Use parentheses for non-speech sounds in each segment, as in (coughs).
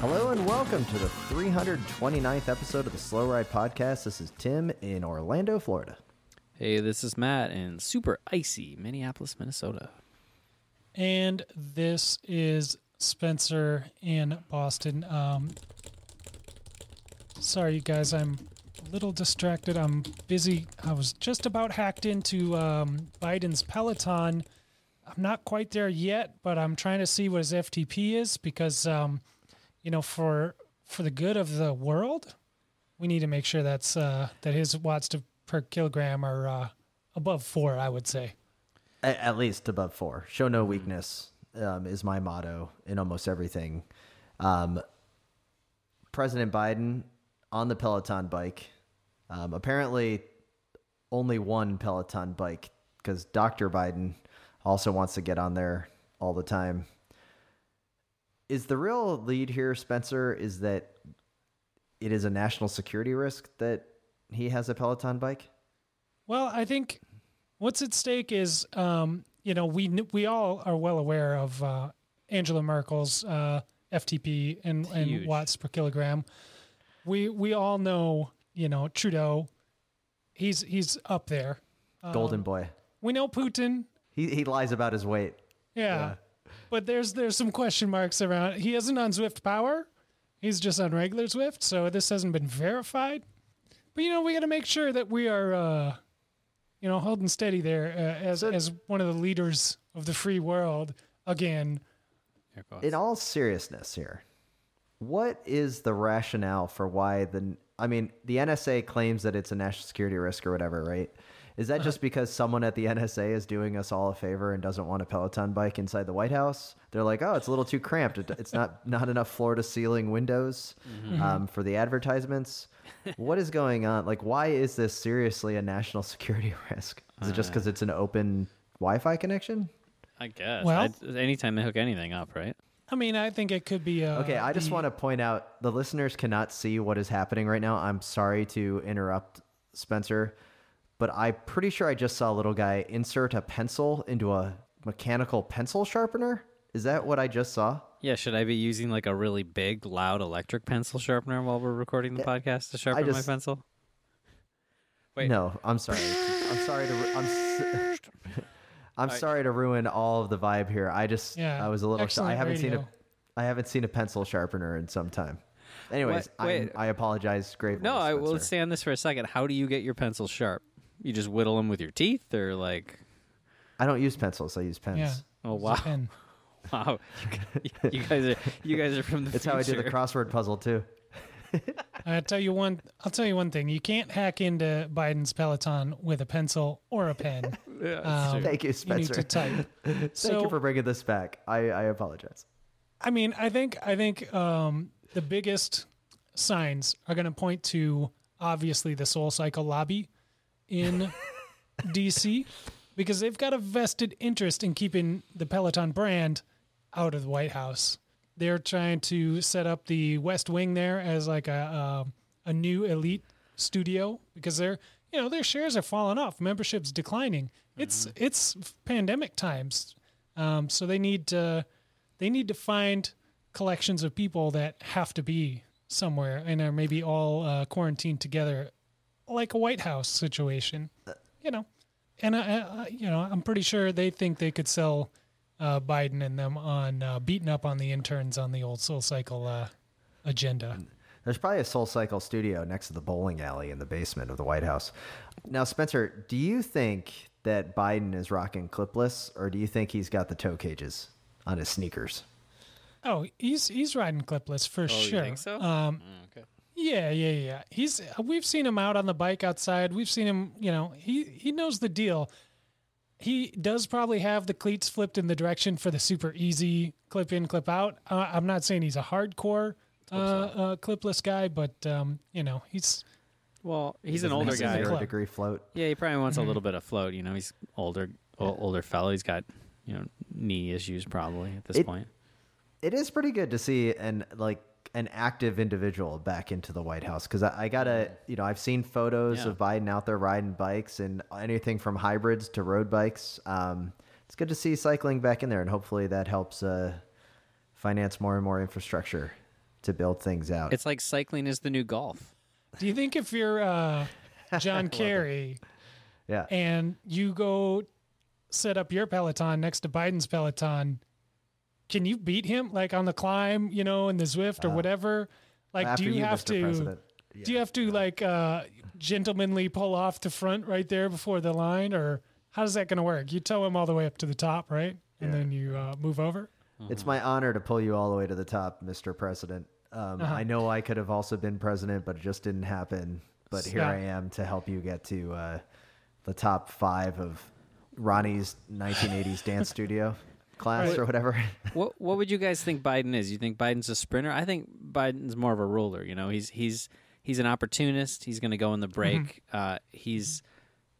Hello and welcome to the 329th episode of the Slow Ride Podcast. This is Tim in Orlando, Florida. Hey, this is Matt in super icy Minneapolis, Minnesota. And this is Spencer in Boston. Um, sorry, you guys, I'm a little distracted. I'm busy. I was just about hacked into um, Biden's Peloton. I'm not quite there yet, but I'm trying to see what his FTP is because, um, you know, for for the good of the world, we need to make sure that's uh, that his watts to, per kilogram are uh, above four. I would say. A- At least above four. Show no weakness um, is my motto in almost everything. Um, President Biden on the Peloton bike. Um, apparently, only one Peloton bike because Dr. Biden also wants to get on there all the time. Is the real lead here, Spencer, is that it is a national security risk that he has a Peloton bike? Well, I think what's at stake is, um, you know, we we all are well aware of uh, Angela Merkel's uh, FTP and, and watts per kilogram. We we all know, you know, Trudeau. He's he's up there. Golden boy. We know Putin. He, he lies about his weight. Yeah. But there's there's some question marks around. He isn't on Zwift Power. He's just on regular Zwift, so this hasn't been verified. But you know, we got to make sure that we are uh you know, holding steady there uh, as as one of the leaders of the free world again. In all seriousness here, what is the rationale for why the I mean, the NSA claims that it's a national security risk or whatever, right? Is that just (laughs) because someone at the NSA is doing us all a favor and doesn't want a Peloton bike inside the White House? They're like, "Oh, it's a little too cramped. It's not (laughs) not enough floor to ceiling windows um, for the advertisements." (laughs) what is going on? Like, why is this seriously a national security risk? Is it just because it's an open Wi-Fi connection? I guess. Well- I'd- anytime they hook anything up, right? I mean, I think it could be uh Okay, I just the- want to point out the listeners cannot see what is happening right now. I'm sorry to interrupt, Spencer, but I'm pretty sure I just saw a little guy insert a pencil into a mechanical pencil sharpener. Is that what I just saw? Yeah, should I be using like a really big, loud electric pencil sharpener while we're recording the podcast to sharpen just- my pencil? Wait. No, I'm sorry. (laughs) I'm sorry to. ru- I'm. s- (laughs) (laughs) I'm sorry to ruin all of the vibe here. I just. Yeah, I was a little. I haven't seen a. radio. I haven't seen a pencil sharpener in some time. Anyways, What? Wait. I'm, I apologize. Great. No, I will stay on this for a second. How do you get your pencils sharp? You just whittle them with your teeth, or like? I don't use pencils. I use pens. yeah. Oh wow, (laughs) wow! (laughs) you guys are you guys are from the It's how I did the crossword puzzle too. (laughs) I tell you one. I'll tell you one thing. You can't hack into Biden's Peloton with a pencil or a pen. (laughs) Yeah, Um. Thank you, Spencer. you need to type. (laughs) Thank so, you for bringing this back. I, I apologize. I mean, I think I think um, the biggest signs are going to point to obviously the Soul Cycle lobby in DC because they've got a vested interest in keeping the Peloton brand out of the White House. They're trying to set up the West Wing there as like a a, a new elite studio because they're you know their shares are falling off, membership's declining. It's it's pandemic times, um, so they need to they need to find collections of people that have to be somewhere and are maybe all uh, quarantined together, like a White House situation, you know. And I, I, you know, I'm pretty sure they think they could sell uh, Biden and them on uh, beating up on the interns on the old Soul Cycle uh, agenda. There's probably a Soul Cycle studio next to the bowling alley in the basement of the White House. Now, Spencer, do you think that Biden is rocking clipless, or do you think he's got the toe cages on his sneakers? Oh, he's he's riding clipless for Oh, sure. you think so? Um, Mm, okay. Yeah, yeah, yeah. He's we've seen him out on the bike outside. We've seen him, you know, he he knows the deal. He does probably have the cleats flipped in the direction for the super easy clip in, clip out. Uh, I'm not saying he's a hardcore uh, uh, clipless guy, but um, you know he's Well, he's an older have a guy. Zero degree float. Yeah, he probably wants Mm-hmm. a little bit of float. You know, he's older, o- older fellow. He's got you know knee issues probably at this It- point. It is pretty good to see and like an active individual back into the White House because I, I gotta you know I've seen photos Yeah. of Biden out there riding bikes and anything from hybrids to road bikes. Um, it's good to see cycling back in there, and hopefully that helps uh, finance more and more infrastructure to build things out. It's like cycling is the new golf. Do you think if you're uh, (laughs) John Kerry yeah, and you go set up your Peloton next to Biden's Peloton, can you beat him like on the climb, you know, in the Zwift or whatever? Like, Uh, do you, have Mr. to? President. Do you have to like uh, gentlemanly pull off the front right there before the line, or how's that going to work? You tow him all the way up to the top, right, and then you uh, move over. It's my honor to pull you all the way to the top, Mr. President. Um, I know I could have also been president, but it just didn't happen. But here I am to help you get to uh, the top five of Ronnie's 1980s dance studio class Right. or whatever. (laughs) what what would you guys think Biden is? You think Biden's a sprinter? I think Biden's more of a rouleur. You know, he's he's he's an opportunist. He's going to go in the break. Uh, he's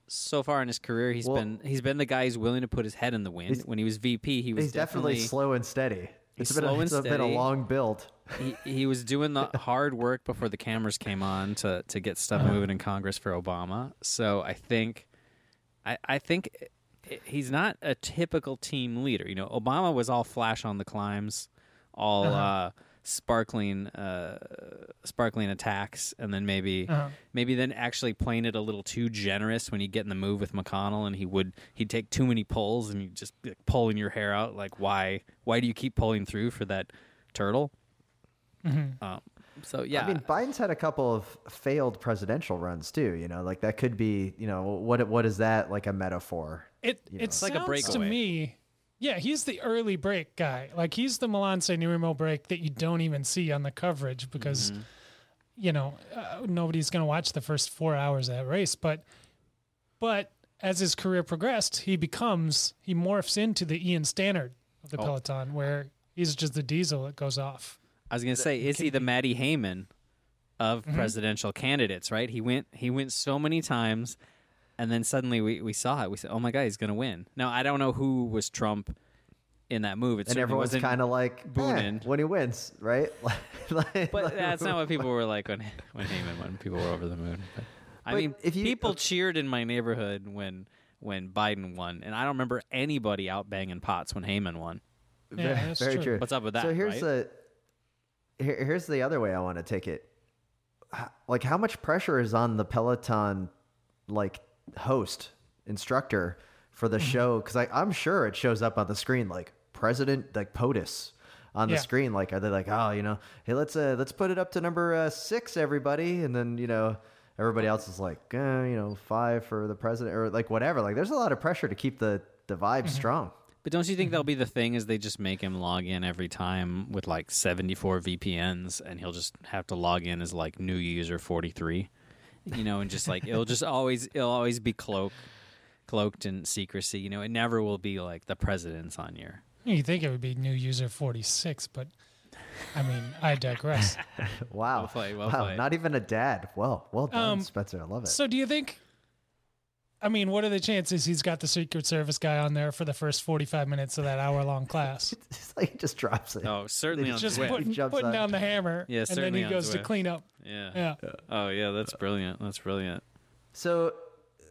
so far in his career, he's Well- been he's been the guy who's willing to put his head in the wind. When he was VP, he was He's definitely, slow and steady. He's It's been, slow a, and it's been a long build. he, he was doing the (laughs) hard work before the cameras came on to to get stuff moving in Congress for Obama. So I think, I I think i- he's not a typical team leader. You know, Obama was all flash on the climbs, all uh, sparkling uh, sparkling attacks, and then maybe Uh-huh. maybe then actually playing it a little too generous when you get in the move with McConnell, and he would he'd take too many pulls and you just be, like, pulling your hair out. Like why why do you keep pulling through for that turtle? Um, so yeah, I mean, Biden's had a couple of failed presidential runs too. You know, like that could be. You know, what what is that like a metaphor? It You it know. like a sounds to breakaway. me. Yeah, he's the early break guy. Like he's the Milan San Remo break that you don't even see on the coverage because Mm-hmm. you know uh, nobody's going to watch the first four hours of that race. But but as his career progressed, he becomes he morphs into the Ian Stannard of the Oh. peloton, where he's just the diesel that goes off. I was gonna say, is he the Maddie Hayman of Mm-hmm. presidential candidates? Right? He went he went so many times, and then suddenly we, we saw it. We said, "Oh my God, he's gonna win." Now I don't know who was Trump in that move. It And certainly everyone's wasn't- kind of like eh, Boonin. when he wins, right? (laughs) Like- But like- that's not what people were like when (laughs) when Hayman won. People were over the moon. But, I But mean, if you- people cheered in my neighborhood when when Biden won, and I don't remember anybody out banging pots when Hayman won. Yeah, Very, that's very true. true. What's up with that, So here's right? the here, here's the other way I want to take it. Like, how much pressure is on the Peloton like host instructor for Mm-hmm. the show? Because I'm sure it shows up on the screen like President like POTUS on the Yeah. screen. Like, are they like, oh, you know, hey, let's uh, let's put it up to number uh, six, everybody, and then you know. Everybody else is like, eh, you know, five for the president, or like whatever. Like, there's a lot of pressure to keep the the vibe Mm-hmm. strong. But don't you think that'll be the thing? Is they just make him log in every time with like seventy four VPNs, and he'll just have to log in as like new user forty three, you know, and just like it'll just always it'll always be cloaked cloaked in secrecy. You know, it never will be like the president's on your. You think it would be new user forty six, but I mean, I digress. (laughs) Wow. Well played, well wow. played. Not even a dad. Well, well done, Um, Spencer. I love it. So do you think? I mean, what are the chances he's got the Secret Service guy on there for the first forty-five minutes of that hour-long class? (laughs) it's like he just drops it. Oh, certainly on Just Zwift. putting, jumps putting down the hammer, Yeah, and then he on goes to clean up. Yeah. Yeah. Oh yeah, that's brilliant. That's brilliant. So,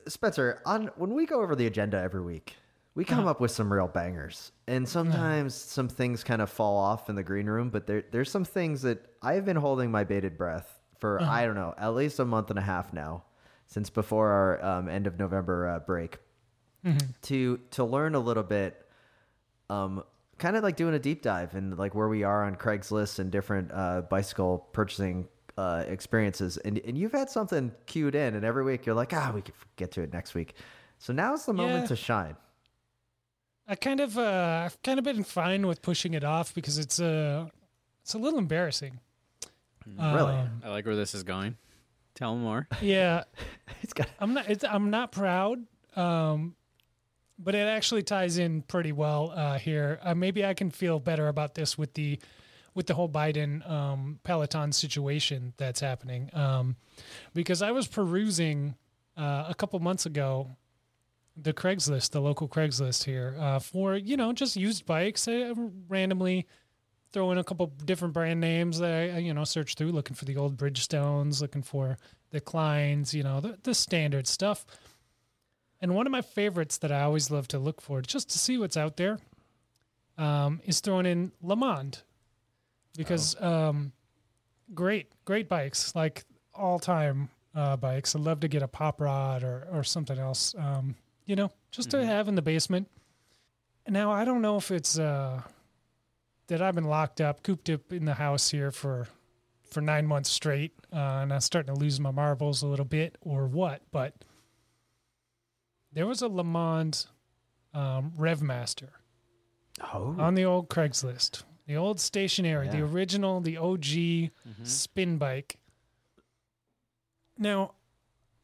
Spencer, on when we go over the agenda every week, we come uh-huh. up with some real bangers, and uh-huh. sometimes some things kind of fall off in the green room. But there, there's some things that I've been holding my bated breath for. Uh-huh. I don't know, at least a month and a half now, since before our um, end of November uh, break, to to learn a little bit um, kind of like doing a deep dive in like where we are on Craigslist and different uh, bicycle purchasing uh, experiences. And and you've had something queued in, and every week you're like, ah, we can get to it next week. So now's the moment Yeah. to shine. I kind of, uh, I've kind of been fine with pushing it off because it's a, it's a little embarrassing. Really? Um, I like where this is going. Tell more. (laughs) yeah, It's got I'm not. It's, I'm not proud. Um, but it actually ties in pretty well uh, here. Uh, maybe I can feel better about this with the with the whole Biden um, Peloton situation that's happening, um, because I was perusing uh, a couple months ago the Craigslist, the local Craigslist here, uh, for you know just used bikes. I randomly throw in a couple different brand names that I you know search through, looking for the old Bridgestones, looking for the Kleins, you know the the standard stuff. And one of my favorites that I always love to look for, just to see what's out there, um, is throwing in LeMond, because um, great, great bikes, like all time uh, bikes. I'd love to get a Poprad or or something else, um, you know, just to have in the basement. Now I don't know if it's uh, that I've been locked up, cooped up in the house here for for nine months straight, uh, and I'm starting to lose my marbles a little bit, or what, but there was a LeMond um, Revmaster Oh, on the old Craigslist, the old stationary, the original, the OG spin bike. Now,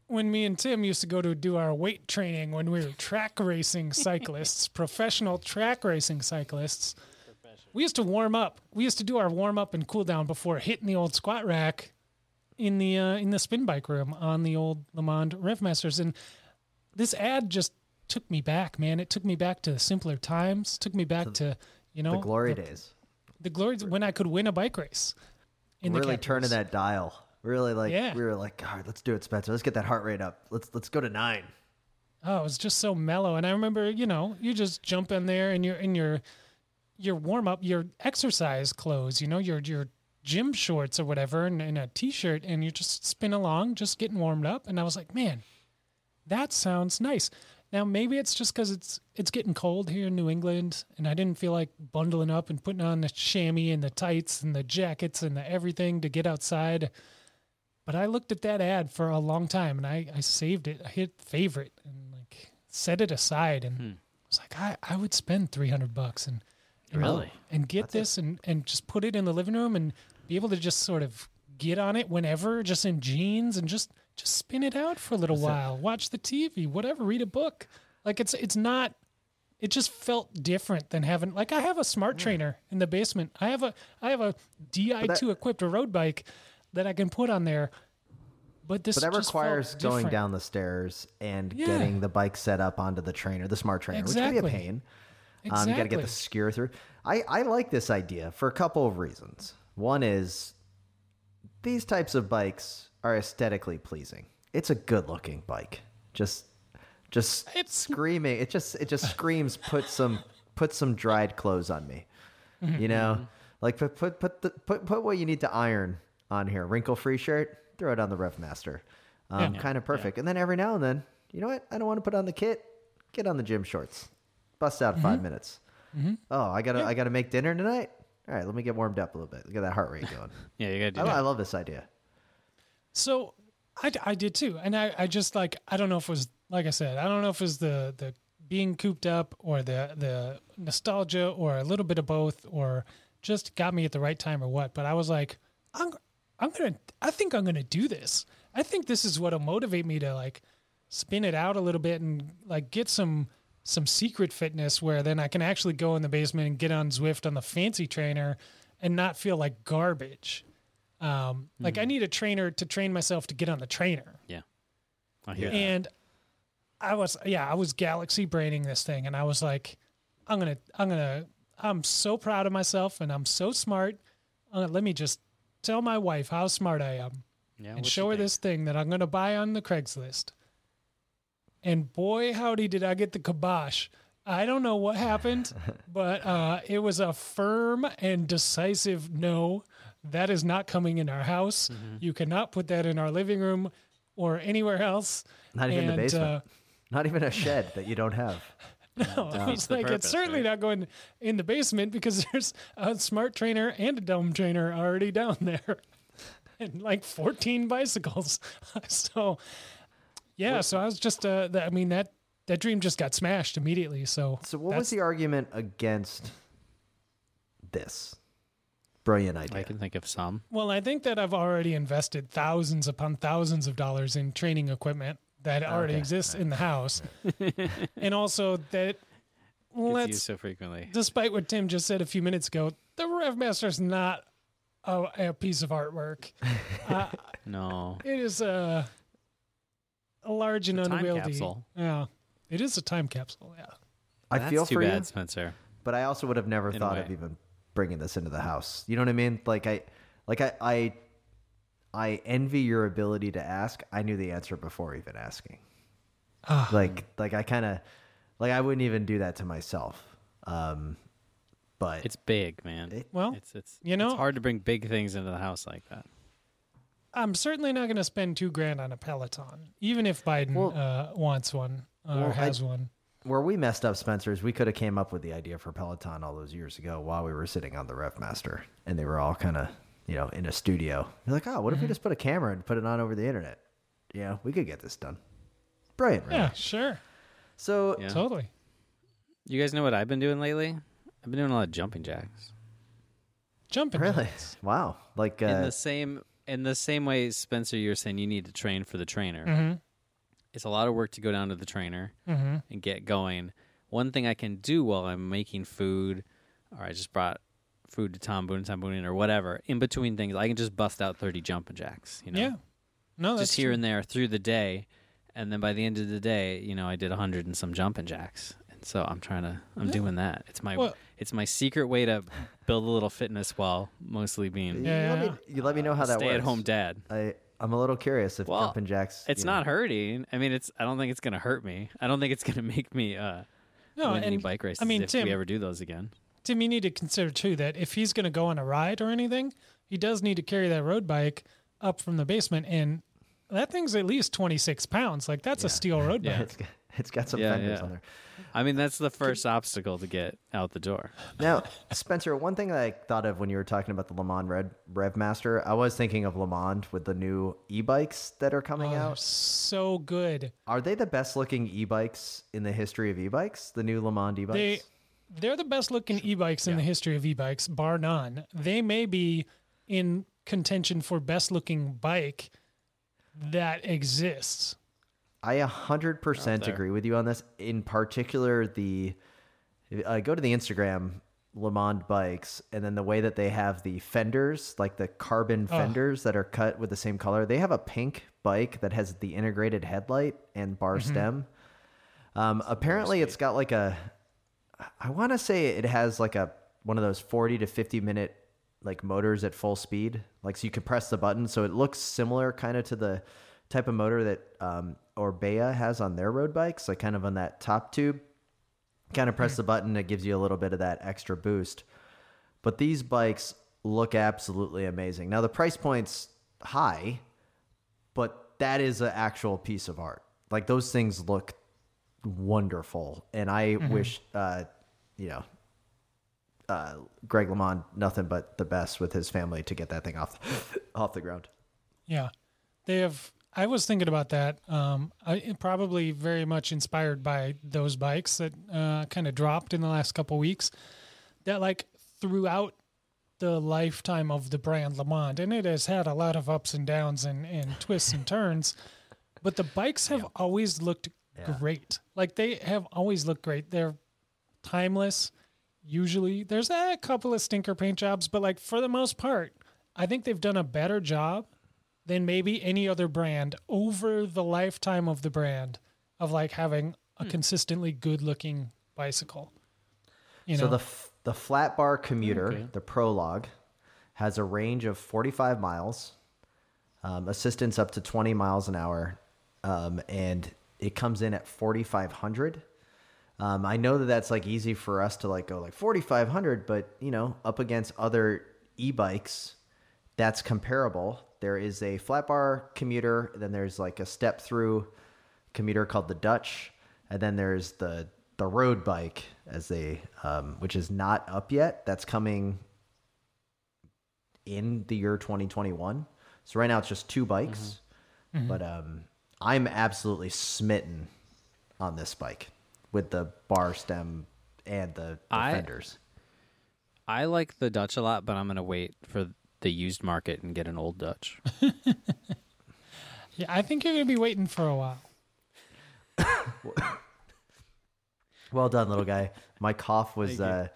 when me and Tim used to go to do our weight training when we were track racing cyclists, (laughs) professional track racing cyclists, we used to warm up. We used to do our warm up and cool down before hitting the old squat rack in the uh, in the spin bike room on the old LeMond Revmasters. And this ad just took me back, man. It took me back to simpler times. Took me back to you know the glory the, days. the glory when I could win a bike race. In really the turning that dial. Really like Yeah. we were like, God, let's do it, Spencer. Let's get that heart rate up. Let's let's go to nine. Oh, it was just so mellow. And I remember, you know, you just jump in there and you're in your your warm up, your exercise clothes, you know, your your gym shorts or whatever, and, and a t shirt, and you just spin along, just getting warmed up. And I was like, man, that sounds nice. Now maybe it's just because it's it's getting cold here in New England, and I didn't feel like bundling up and putting on the chamois and the tights and the jackets and the everything to get outside. But I looked at that ad for a long time, and I, I saved it. I hit favorite and like set it aside, and Hmm. was like, I, I would spend three hundred bucks and Really? and get this and and just put it in the living room and be able to just sort of get on it whenever, just in jeans and just just spin it out for a little while, watch the TV, whatever, read a book. Like it's it's not. It just felt different than having like I have a smart trainer in the basement. I have a I have a Di two equipped road bike that I can put on there. But this But that just felt requires going different. down the stairs and Yeah. getting the bike set up onto the trainer, the smart trainer, which can be Exactly. a pain. Um, you got to get the skewer through. I, I like this idea for a couple of reasons. One is these types of bikes are aesthetically pleasing. It's a good looking bike. Just just It's- screaming. It just it just screams put some put some dried clothes on me. Mm-hmm. You know? Like put put put the, put put what you need to iron on here. Wrinkle free shirt, throw it on the Rev Master. Um, Yeah. kind of perfect. And then every now and then, you know what? I don't want to put on the kit. Get on the gym shorts. Bust out Mm-hmm. 5 minutes. Oh, I gotta I gotta make dinner tonight. All right, let me get warmed up a little bit. Get that heart rate going. (laughs) Yeah, you gotta do I, that. I love this idea. So I, I did too. And I, I just like, I don't know if it was, like I said, I don't know if it was the, the being cooped up or the, the nostalgia or a little bit of both or just got me at the right time or what. But I was like, I'm, I'm going to, I think I'm going to do this. I think this is what'll motivate me to like spin it out a little bit and like get some, some secret fitness where then I can actually go in the basement and get on Zwift on the fancy trainer and not feel like garbage. Um, like I need a trainer to train myself to get on the trainer. yeah, I hear that. And I was, yeah, I was galaxy braining this thing, and I was like, I'm gonna, I'm gonna, I'm so proud of myself, and I'm so smart. Uh, let me just tell my wife how smart I am, Yeah, and show her think? this thing that I'm gonna buy on the Craigslist. And boy, howdy, did I get the kibosh. I don't know what happened, (laughs) but uh, it was a firm and decisive no. That is not coming in our house. Mm-hmm. You cannot put that in our living room or anywhere else. Not even the basement. uh, Not even a shed that you don't have. (laughs) no, I defeats was like, purpose, it's certainly right? not going in the basement because (laughs) there's a smart trainer and a dome trainer already down there, and like 14 bicycles. so, yeah, so I was just, uh, the, I mean that that dream just got smashed immediately. So, So what was the argument against this? Brilliant idea. I can think of some. Well, I think that I've already invested thousands upon thousands of dollars in training equipment that already Okay. exists in the house, (laughs) and also that let's, so frequently. despite what Tim just said a few minutes ago, the RevMaster is not a, a piece of artwork. (laughs) uh, No. it is a a large and a time unwieldy. capsule. Yeah, it is a time capsule. Yeah. I That's feel too for bad, you, Spencer. but I also would have never In thought of even bringing this into the house. You know what I mean? Like I, like I, I, I envy your ability to ask. I knew the answer before even asking. Ah. Like, like I kind of, like I wouldn't even do that to myself. Um, but It's big, man. It- Well, it's it's you know- it's hard to bring big things into the house like that. I'm certainly not going to spend two grand on a Peloton, even if Biden Well- uh, wants one uh, Well, or I- has one. where we messed up, Spencer, is we could have came up with the idea for Peloton all those years ago while we were sitting on the RevMaster, and they were all kind of, you know, in a studio. You're like, oh, what if we just put a camera and put it on over the internet? Yeah, we could get this done. Brilliant, right? Yeah, sure, So Yeah. totally. You guys know what I've been doing lately? I've been doing a lot of jumping jacks. Jumping. really, jacks. wow, like in uh, the same in the same way, Spencer, you're saying you need to train for the trainer. Mm-hmm. It's a lot of work to go down to the trainer Mm-hmm. and get going. One thing I can do while I'm making food, or I just brought food to Tom Boone, Tom Boone, or whatever. In between things, I can just bust out thirty jumping jacks. You know, Yeah. No, just here true. and there through the day, and then by the end of the day, you know, I did hundred and some jumping jacks. And so I'm trying to, I'm Yeah. doing that. It's my, Well- it's my secret way to build a little fitness while mostly being Yeah, let me, you let me know how that stay works. at home dad. I I'm a little curious if Well, jumping jacks. It's you know- not hurting. I mean, it's. I don't think it's gonna hurt me. I don't think it's gonna make me uh, No, win any and bike races I mean, if Tim, we ever do those again. Tim, you need to consider too that if he's going to go on a ride or anything, he does need to carry that road bike up from the basement, and that thing's at least twenty six pounds. Like that's a steel road (laughs) bike. Yeah. It's got, (laughs) it's got some Yeah, fenders yeah. on there. I mean, that's the first obstacle to get out the door. Now, (laughs) Spencer, one thing that I thought of when you were talking about the LeMond Red Revmaster, I was thinking of LeMond with the new e-bikes that are coming Oh, out. so good. Are they the best looking e-bikes in the history of e-bikes? The new LeMond e-bikes? They they're the best looking e-bikes in the history of e-bikes, bar none. They may be in contention for best looking bike that exists. I 100% agree with you on this. In particular, the uh, go to the Instagram LeMond bikes, and then the way that they have the fenders, like the carbon fenders that are cut with the same color. They have a pink bike that has the integrated headlight and bar stem. Um, apparently, it's got like a. I want to say it has like a one of those 40 to 50 minute like motors at full speed. Like so you can press the button, so it looks similar kind of to the type of motor that um, Orbea has on their road bikes, like kind of on that top tube. Kind of press the button, it gives you a little bit of that extra boost. But these bikes look absolutely amazing. Now the price point's high, but that is an actual piece of art. Like those things look wonderful, and I wish, uh, you know, uh, Greg LeMond nothing but the best with his family to get that thing off (laughs) off the ground. Yeah, they have. I was thinking about that. Um, I, probably very much inspired by those bikes that uh, kind of dropped in the last couple weeks. That like throughout the lifetime of the brand LeMond, and it has had a lot of ups and downs and, and (laughs) twists and turns. But the bikes have always looked great. Like they have always looked great. They're timeless. Usually, there's a couple of stinker paint jobs, but like for the most part, I think they've done a better job than maybe any other brand over the lifetime of the brand of like having a consistently good looking bicycle. You know, So the f- the flat bar commuter, Okay. the Prologue, has a range of 45 miles, um, assistance up to 20 miles an hour, um, and it comes in at 4,500. Um, I know that that's like easy for us to like go like 4,500, but you know, up against other e-bikes, that's comparable. There is a flat bar commuter, then there's like a step through commuter called the Dutch, and then there's the the road bike as they um, which is not up yet. That's coming in the year 2021. So right now it's just two bikes, but um, I'm absolutely smitten on this bike with the bar stem and the, the I- fenders. I like the Dutch a lot, but I'm gonna wait for the used market and get an old Dutch. (laughs) yeah, I think you're going to be waiting for a while. (coughs) Well done, little guy. My cough was uh,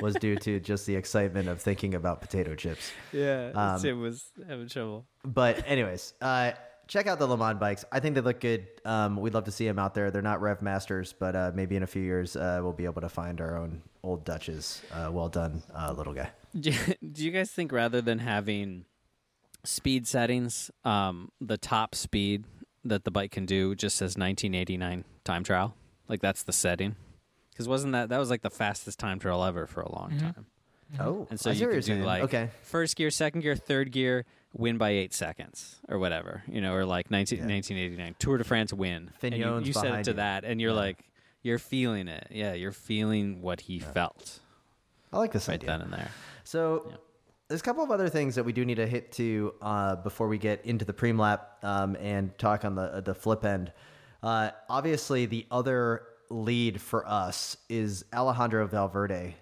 was due to just the excitement of thinking about potato chips. Yeah, Um, it was having trouble. But anyways, uh, check out the LeMond bikes. I think they look good. Um, we'd love to see them out there. They're not Rev Masters, but uh, maybe in a few years uh, we'll be able to find our own old Dutches. Uh, well done, uh, little guy. Do you, (laughs) guys think rather than having speed settings, um, the top speed that the bike can do just says 1989 time trial? Like that's the setting. Because wasn't that that was like the fastest time trial ever for a long Mhm. time? Oh, And so I you what could do like okay, first gear, second gear, third gear, win by eight seconds or whatever, you know, or like 19, Yeah. 1989 Tour de France win. And you, you set it to you. that, and you're Yeah. like, you're feeling it. Yeah, you're feeling what he felt I like this right idea. then and there. So Yeah. there's a couple of other things that we do need to hit to uh, before we get into the preem lap um, and talk on the the flip end. Uh, obviously, the other lead for us is Alejandro Valverde.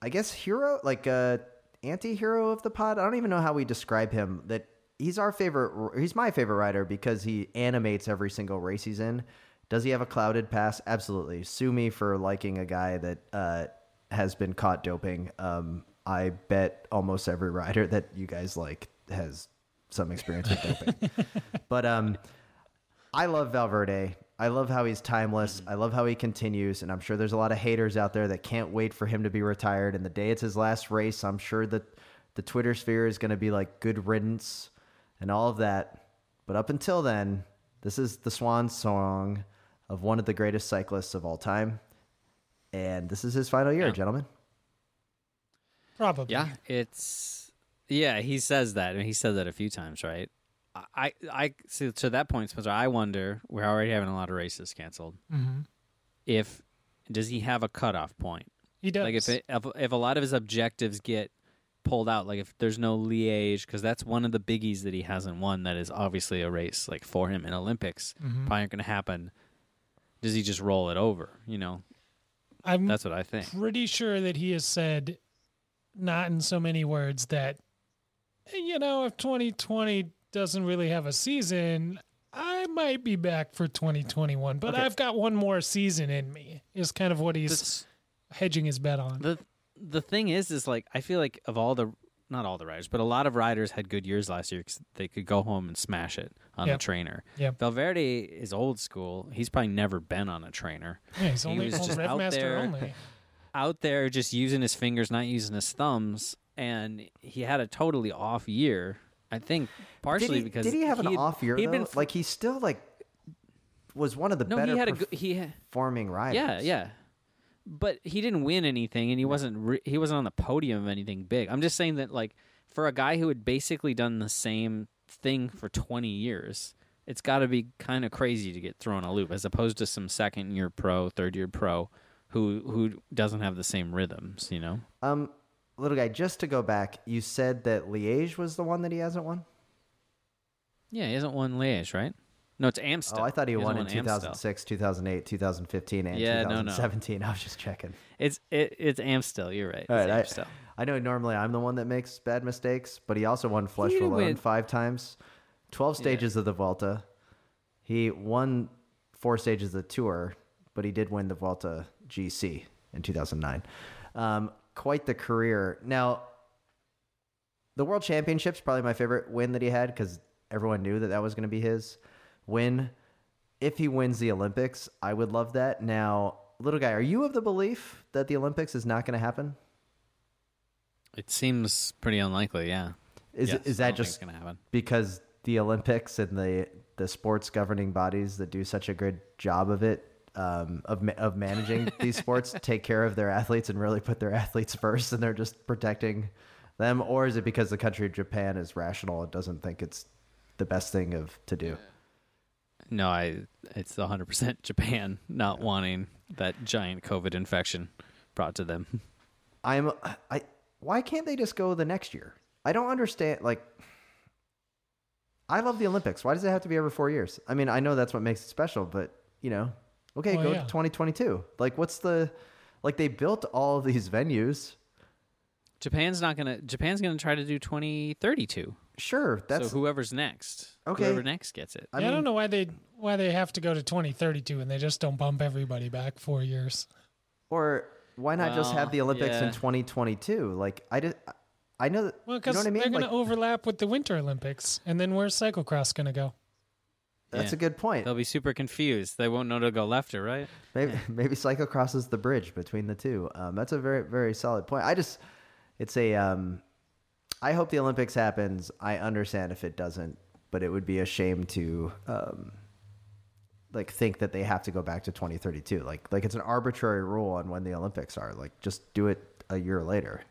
I guess hero, like uh, anti-hero of the pod. I don't even know how we describe him. That he's our favorite. He's my favorite rider because he animates every single race he's in. Does he have a clouded pass? Absolutely. Sue me for liking a guy that uh, has been caught doping. Um, I bet almost every rider that you guys like has some experience with doping. (laughs) but um, I love Valverde. I love how he's timeless. Mm-hmm. I love how he continues, and I'm sure there's a lot of haters out there that can't wait for him to be retired. And the day it's his last race, I'm sure that the Twitter sphere is going to be like good riddance and all of that. But up until then, this is the swan song of one of the greatest cyclists of all time, and this is his final year, Yeah. gentlemen. Probably. Yeah, it's yeah. He says that, and he said that a few times, right? I, I see. To that point, Spencer, I wonder. We're already having a lot of races canceled. hmm If does he have a cutoff point? He does. Like if it, if if a lot of his objectives get pulled out, like if there's no Liège, because that's one of the biggies that he hasn't won. That is obviously a race like for him in Olympics. Mhm. Probably not going to happen. Does he just roll it over? You know, I'm that's what I think. pretty sure that he has said, not in so many words, that you know if 2020 doesn't really have a season, I might be back for 2021. But Okay. I've got one more season in me. Is kind of what he's hedging his bet on. the the thing is is like I feel like of all the not all the riders, but a lot of riders had good years last year because they could go home and smash it on Yep. the trainer. Yep. Valverde is old school. He's probably never been on a trainer. yeah, he's he only was just out there. only. (laughs) Out there just using his fingers, not using his thumbs, and he had a totally off year. I think partially did he, because did he have an off year? He'd been though? f- like he still like was one of the no, better he had a good, he had, performing riders. Yeah, yeah. But he didn't win anything, and he wasn't re- he wasn't on the podium of anything big. I'm just saying that like for a guy who had basically done the same thing for 20 years, it's got to be kind of crazy to get thrown a loop, as opposed to some second year pro, third year pro, who who doesn't have the same rhythms. You know? Um, little guy, just to go back, you said that Liège was the one that he hasn't won. Yeah, he hasn't won Liège, right? No, it's Amstel. Oh, I thought he, hasn't won in Amstel. 2006, 2008, 2015, and Yeah, no, no. 2017. (laughs) I was just checking. It's it, it's Amstel. You're right. All It's right, I- Amstel. I know normally I'm the one that makes bad mistakes, but he also won Flèche Wallonne five times, 12 stages of the Volta. He won four stages of the Tour, but he did win the Volta GC in 2009. Um, quite the career. Now, the World Championship's probably my favorite win that he had because everyone knew that that was going to be his win. If he wins the Olympics, I would love that. Now, little guy, are you of the belief that the Olympics is not going to happen? It seems pretty unlikely. Yeah. Is Yes, is that just gonna happen? because the Olympics and the the sports governing bodies that do such a good job of it um, of ma- of managing (laughs) these sports take care of their athletes and really put their athletes (laughs) first, and they're just protecting them, or is it because the country of Japan is rational and doesn't think it's the best thing of to do? No, I it's 100% Japan not wanting that giant COVID infection brought to them. (laughs) I'm I why can't they just go the next year? I don't understand like I love the Olympics. Why does it have to be every 4 years? I mean, I know that's what makes it special, but you know, okay, Well, go yeah. to 2022. Like what's the like they built all of these venues. Japan's not going to Japan's going to try to do 2032. sure, that's so whoever's next, Okay. whoever next gets it. I yeah, I don't know why they why they have to go to 2032 and they just don't bump everybody back four years. or why not just have the Olympics in 2022? Like I did, I know that. Well, you because know I mean? they're going Like, to overlap with the Winter Olympics, and then where's cyclocross going to go? That's Yeah. a good point. They'll be super confused. They won't know to go left or right. Maybe (laughs) maybe cyclocross is the bridge between the two. Um, that's a very very solid point. I just it's a um, I hope the Olympics happens. I understand if it doesn't, but it would be a shame to um, like think that they have to go back to 2032. Like like it's an arbitrary rule on when the Olympics are. Like just do it a year later.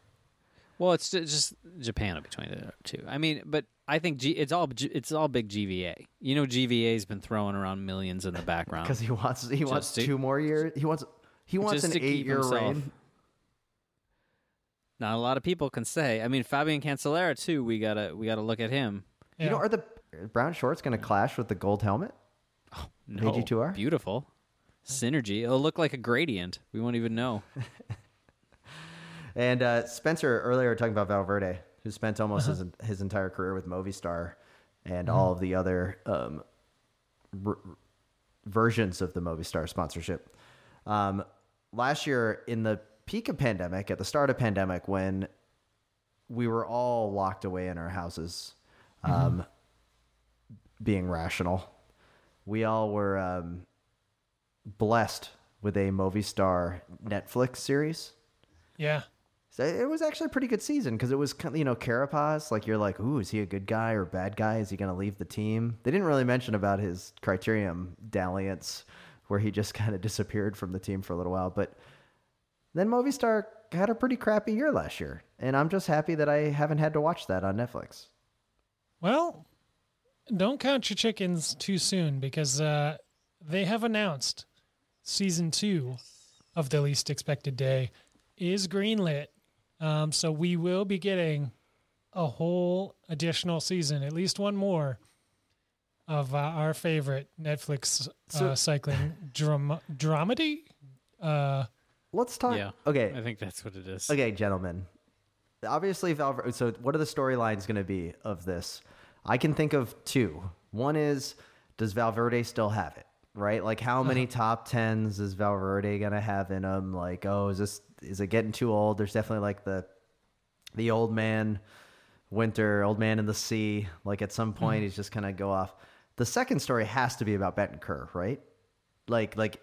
Well, it's just Japan will be twenty two. I mean, but I think G, it's all it's all big GVA. You know, GVA's been throwing around millions in the background. Because he wants he wants to- two more years. He wants he wants Just an to keep eight year himself. reign. Not a lot of people can say. I mean, Fabian Cancellara too. We gotta we gotta look at him. You know, Yeah. are the brown shorts going to clash with the gold helmet? No, AG2R? beautiful synergy. It'll look like a gradient. We won't even know. (laughs) And uh, Spencer earlier talking about Valverde, who spent almost his, his entire career with Movistar and all of the other um, r- versions of the Movistar sponsorship. Um, last year, in the peak of pandemic, at the start of pandemic, when we were all locked away in our houses, um, being rational, we all were um, blessed with a Movistar Netflix series. yeah. So it was actually a pretty good season because it was you know Carapaz like you're like ooh is he a good guy or bad guy? Is he going to leave the team? They didn't really mention about his criterium dalliance where he just (laughs) kind of disappeared from the team for a little while but then Movistar had a pretty crappy year last year and I'm just happy that I haven't had to watch that on Netflix. Well, don't count your chickens too soon because uh, they have announced season two of The Least Expected Day is greenlit. Um, so we will be getting a whole additional season, at least one more, of uh, our favorite Netflix uh, So- cycling (laughs) dram- dramedy. Uh, let's talk Yeah. okay I think that's what it is. Okay, gentlemen. Obviously, Valverde. So, what are the storylines going to be of this? I can think of two. One is, does Valverde still have it? Right? Like, how many top tens is Valverde going to have in him? Like, oh, is this is it getting too old? There's definitely like the the old man winter, old man in the sea. Like, at some point, he's just going to go off. The second story has to be about Betancur, right? Like, like.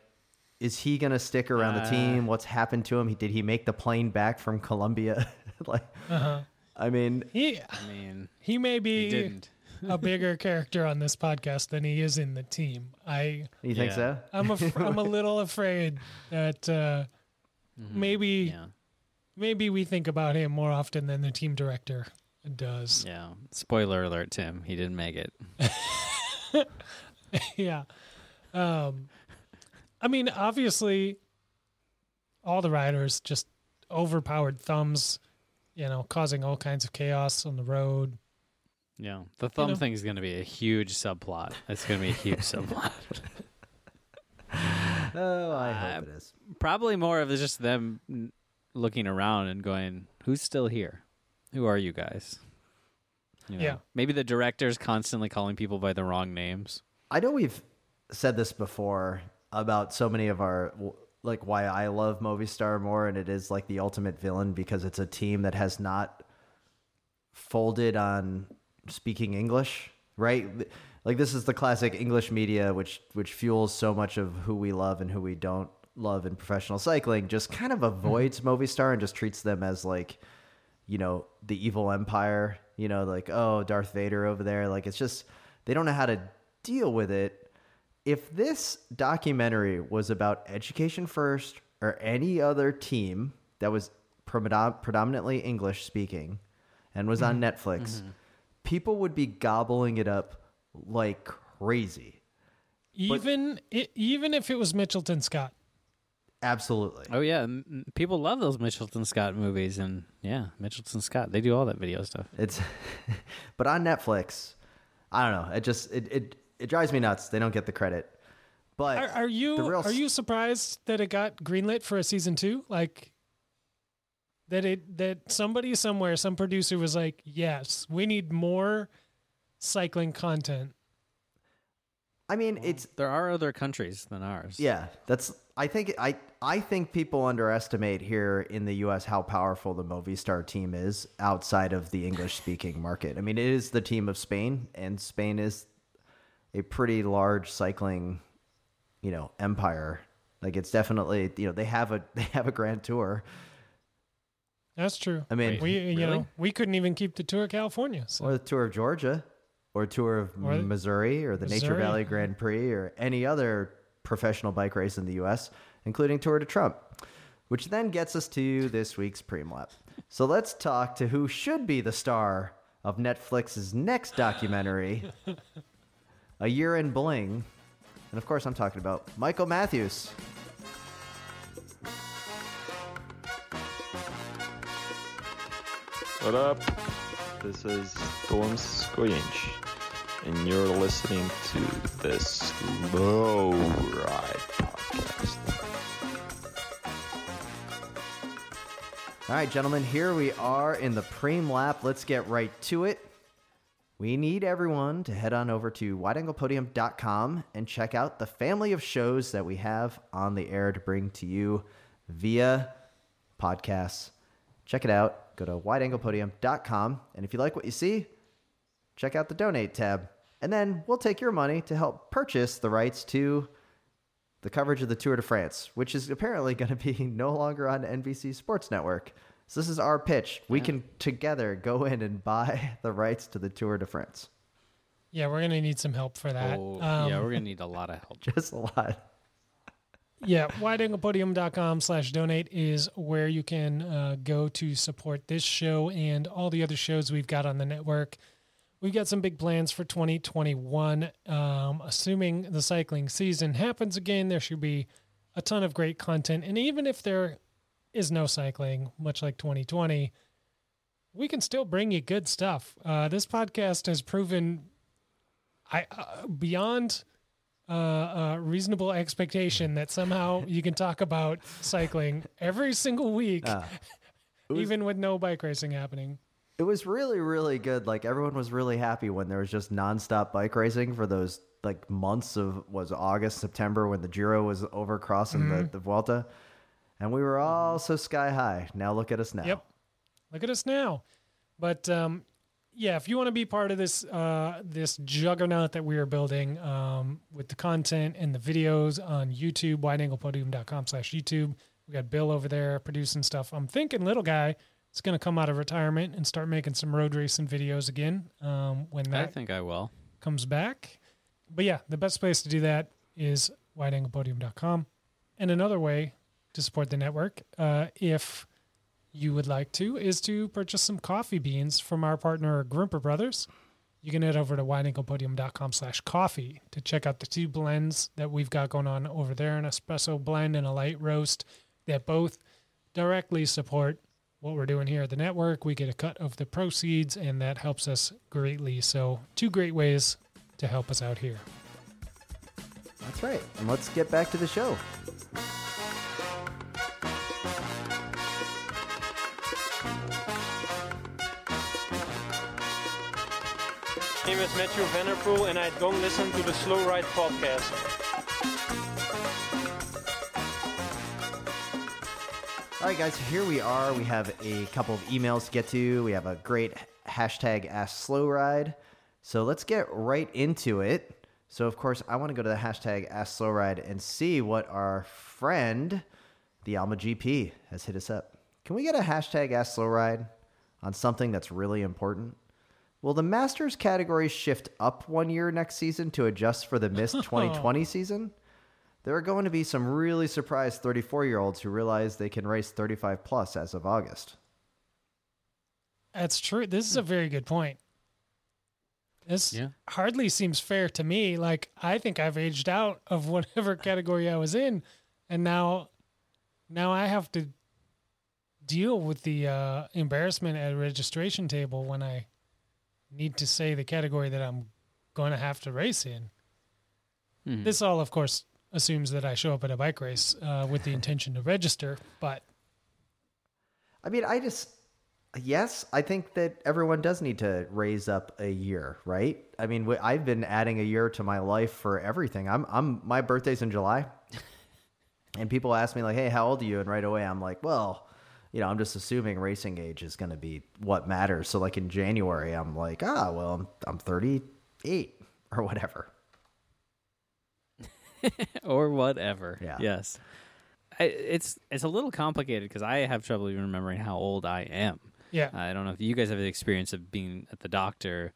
Is he gonna stick around the Uh, team? What's happened to him? He, did he make the plane back from Colombia? (laughs) like, I mean, he I mean, he may he be didn't. a (laughs) bigger character on this podcast than he is in the team. I you think Yeah. so? I'm a, I'm a (laughs) little afraid that uh, maybe Yeah, maybe we think about him more often than the team director does. yeah. Spoiler alert, Tim. He didn't make it. (laughs) yeah. Um, I mean, obviously, all the riders just overpowered thumbs, you know, causing all kinds of chaos on the road. Yeah, the thumb know. thing is going to be a huge subplot. It's going to be a huge (laughs) subplot. (laughs) Oh, I Uh, hope it is. Probably more of just them looking around and going, "Who's still here? Who are you guys?" You know, Yeah. Maybe the director's constantly calling people by the wrong names. I know we've said this before about so many of our like why I love Movistar more, and it is like the ultimate villain because it's a team that has not folded on speaking English, right? Like this is the classic English media, which which fuels so much of who we love and who we don't love in professional cycling. Just kind of hmm. avoids Movistar and just treats them as like, you know, the evil empire. You know, like oh, Darth Vader over there. Like it's just they don't know how to deal with it. If this documentary was about education first or any other team that was predom- predominantly English speaking and was on hmm. Netflix, hmm. people would be gobbling it up like crazy. Even i even if it was Mitchelton Scott. Absolutely. Oh yeah, m- m- people love those Mitchelton Scott movies, and yeah, Mitchelton Scott. They do all that video stuff. It's (laughs) but on Netflix, I don't know. It just it it, it drives me nuts. They don't get the credit. But Are, are you the real are you surprised that it got greenlit for a season two? Like, that it that somebody somewhere, some producer was like, "Yes, we need more cycling content." I mean, it's There are other countries than ours. yeah. That's I think I I think people underestimate here in the U.S. how powerful the Movistar team is outside of the English speaking (laughs) market. I mean, it is the team of Spain, and Spain is a pretty large cycling, you know, empire. Like it's definitely you know they have a (laughs) they have a grand tour. That's true. I mean, Wait, we you really? know we couldn't even keep the tour of California. So. or the tour of Georgia, or tour of Or- Missouri, or the Nature Valley Grand Prix, or any other professional bike race in the U.S., including Tour de Trump. Which then gets us to this week's Preem Lap. So let's talk to who should be the star of Netflix's next documentary, A Year in Bling. And of course, I'm talking about Michael Matthews. What up? This is Tom Skujins, and you're listening to the Slow Ride Podcast. All right, gentlemen, here we are in the Preem Lap. Let's get right to it. We need everyone to head on over to wideanglepodium.com and check out the family of shows that we have on the air to bring to you via podcasts. Check it out. Go to wideanglepodium.com. And if you like what you see, check out the donate tab. And then we'll take your money to help purchase the rights to the coverage of the Tour de France, which is apparently (laughs) going to be no longer on NBC Sports Network. So this is our pitch. We can together go in and buy (laughs) the rights to the Tour de France. Yeah, we're gonna need some help for that. Oh, Um, yeah, we're gonna need a lot of help. (laughs) Just a lot. Yeah, wideanglepodium.com slash donate is where you can uh, go to support this show and all the other shows we've got on the network. We've got some big plans for 2021. Um, assuming the cycling season happens again, there should be a ton of great content. And even if there is no cycling, much like 2020, we can still bring you good stuff. Uh, this podcast has proven I uh, beyond uh, uh, reasonable expectation that somehow (laughs) you can talk about cycling every single week, Ah. was- even with no bike racing happening. It was really, really good. Like everyone was really happy when there was just nonstop bike racing for those like months of was August, September when the Giro was over crossing the, the Vuelta. And we were all so sky high. Now look at us now. Yep. Look at us now. But um, yeah, if you want to be part of this uh, this juggernaut that we are building um, with the content and the videos on YouTube, wideanglepodium.com slash YouTube. We got Bill over there producing stuff. I'm thinking little guy is going to come out of retirement and start making some road racing videos again um, when I think I will. comes back. But yeah, the best place to do that is wideanglepodium.com. And another way to support the network, uh, if you would like to, is to purchase some coffee beans from our partner Grimpeur Brothers. You can head over to wideanglepodium.com slash coffee to check out the two blends that we've got going on over there, an espresso blend and a light roast that both directly support what we're doing here at the network. We get a cut of the proceeds, and that helps us greatly. So, two great ways to help us out here. That's right. And let's get back to the show. Is Mathieu van der Poel, and I don't listen to the Slow Ride podcast. All right, guys, here we are. We have a couple of emails to get to. We have a great hashtag Ask Slow Ride. So let's get right into it. So, of course, I want to go to the hashtag Ask Slow Ride and see what our friend, the Alma GP, has hit us up. Can we get a hashtag Ask Slow Ride on something that's really important? Will the Masters category shift up one year next season to adjust for the missed (laughs) 2020 season? There are going to be some really surprised 34 year olds who realize they can race 35 plus as of August. That's true. This is a very good point. This Yeah. hardly seems fair to me. Like I think I've aged out of whatever category I was in, and now, now I have to deal with the uh, embarrassment at a registration table when I need to say the category that I'm going to have to race in. Mhm. This all, of course, assumes that I show up at a bike race uh, with the intention to register, but I mean, I just yes, I think that everyone does need to raise up a year, right? I mean, wh- I've been adding a year to my life for everything. I'm I'm my birthday's in July, (laughs) and people ask me like, "Hey, how old are you?" And right away, I'm like, "Well." You know, I'm just assuming racing age is going to be what matters. So, like in January, I'm like, ah, well, I'm, I'm 38 (laughs) or whatever. (laughs) or whatever. Yeah. Yes. I, it's it's a little complicated because I have trouble even remembering how old I am. Yeah. I don't know if you guys have the experience of being at the doctor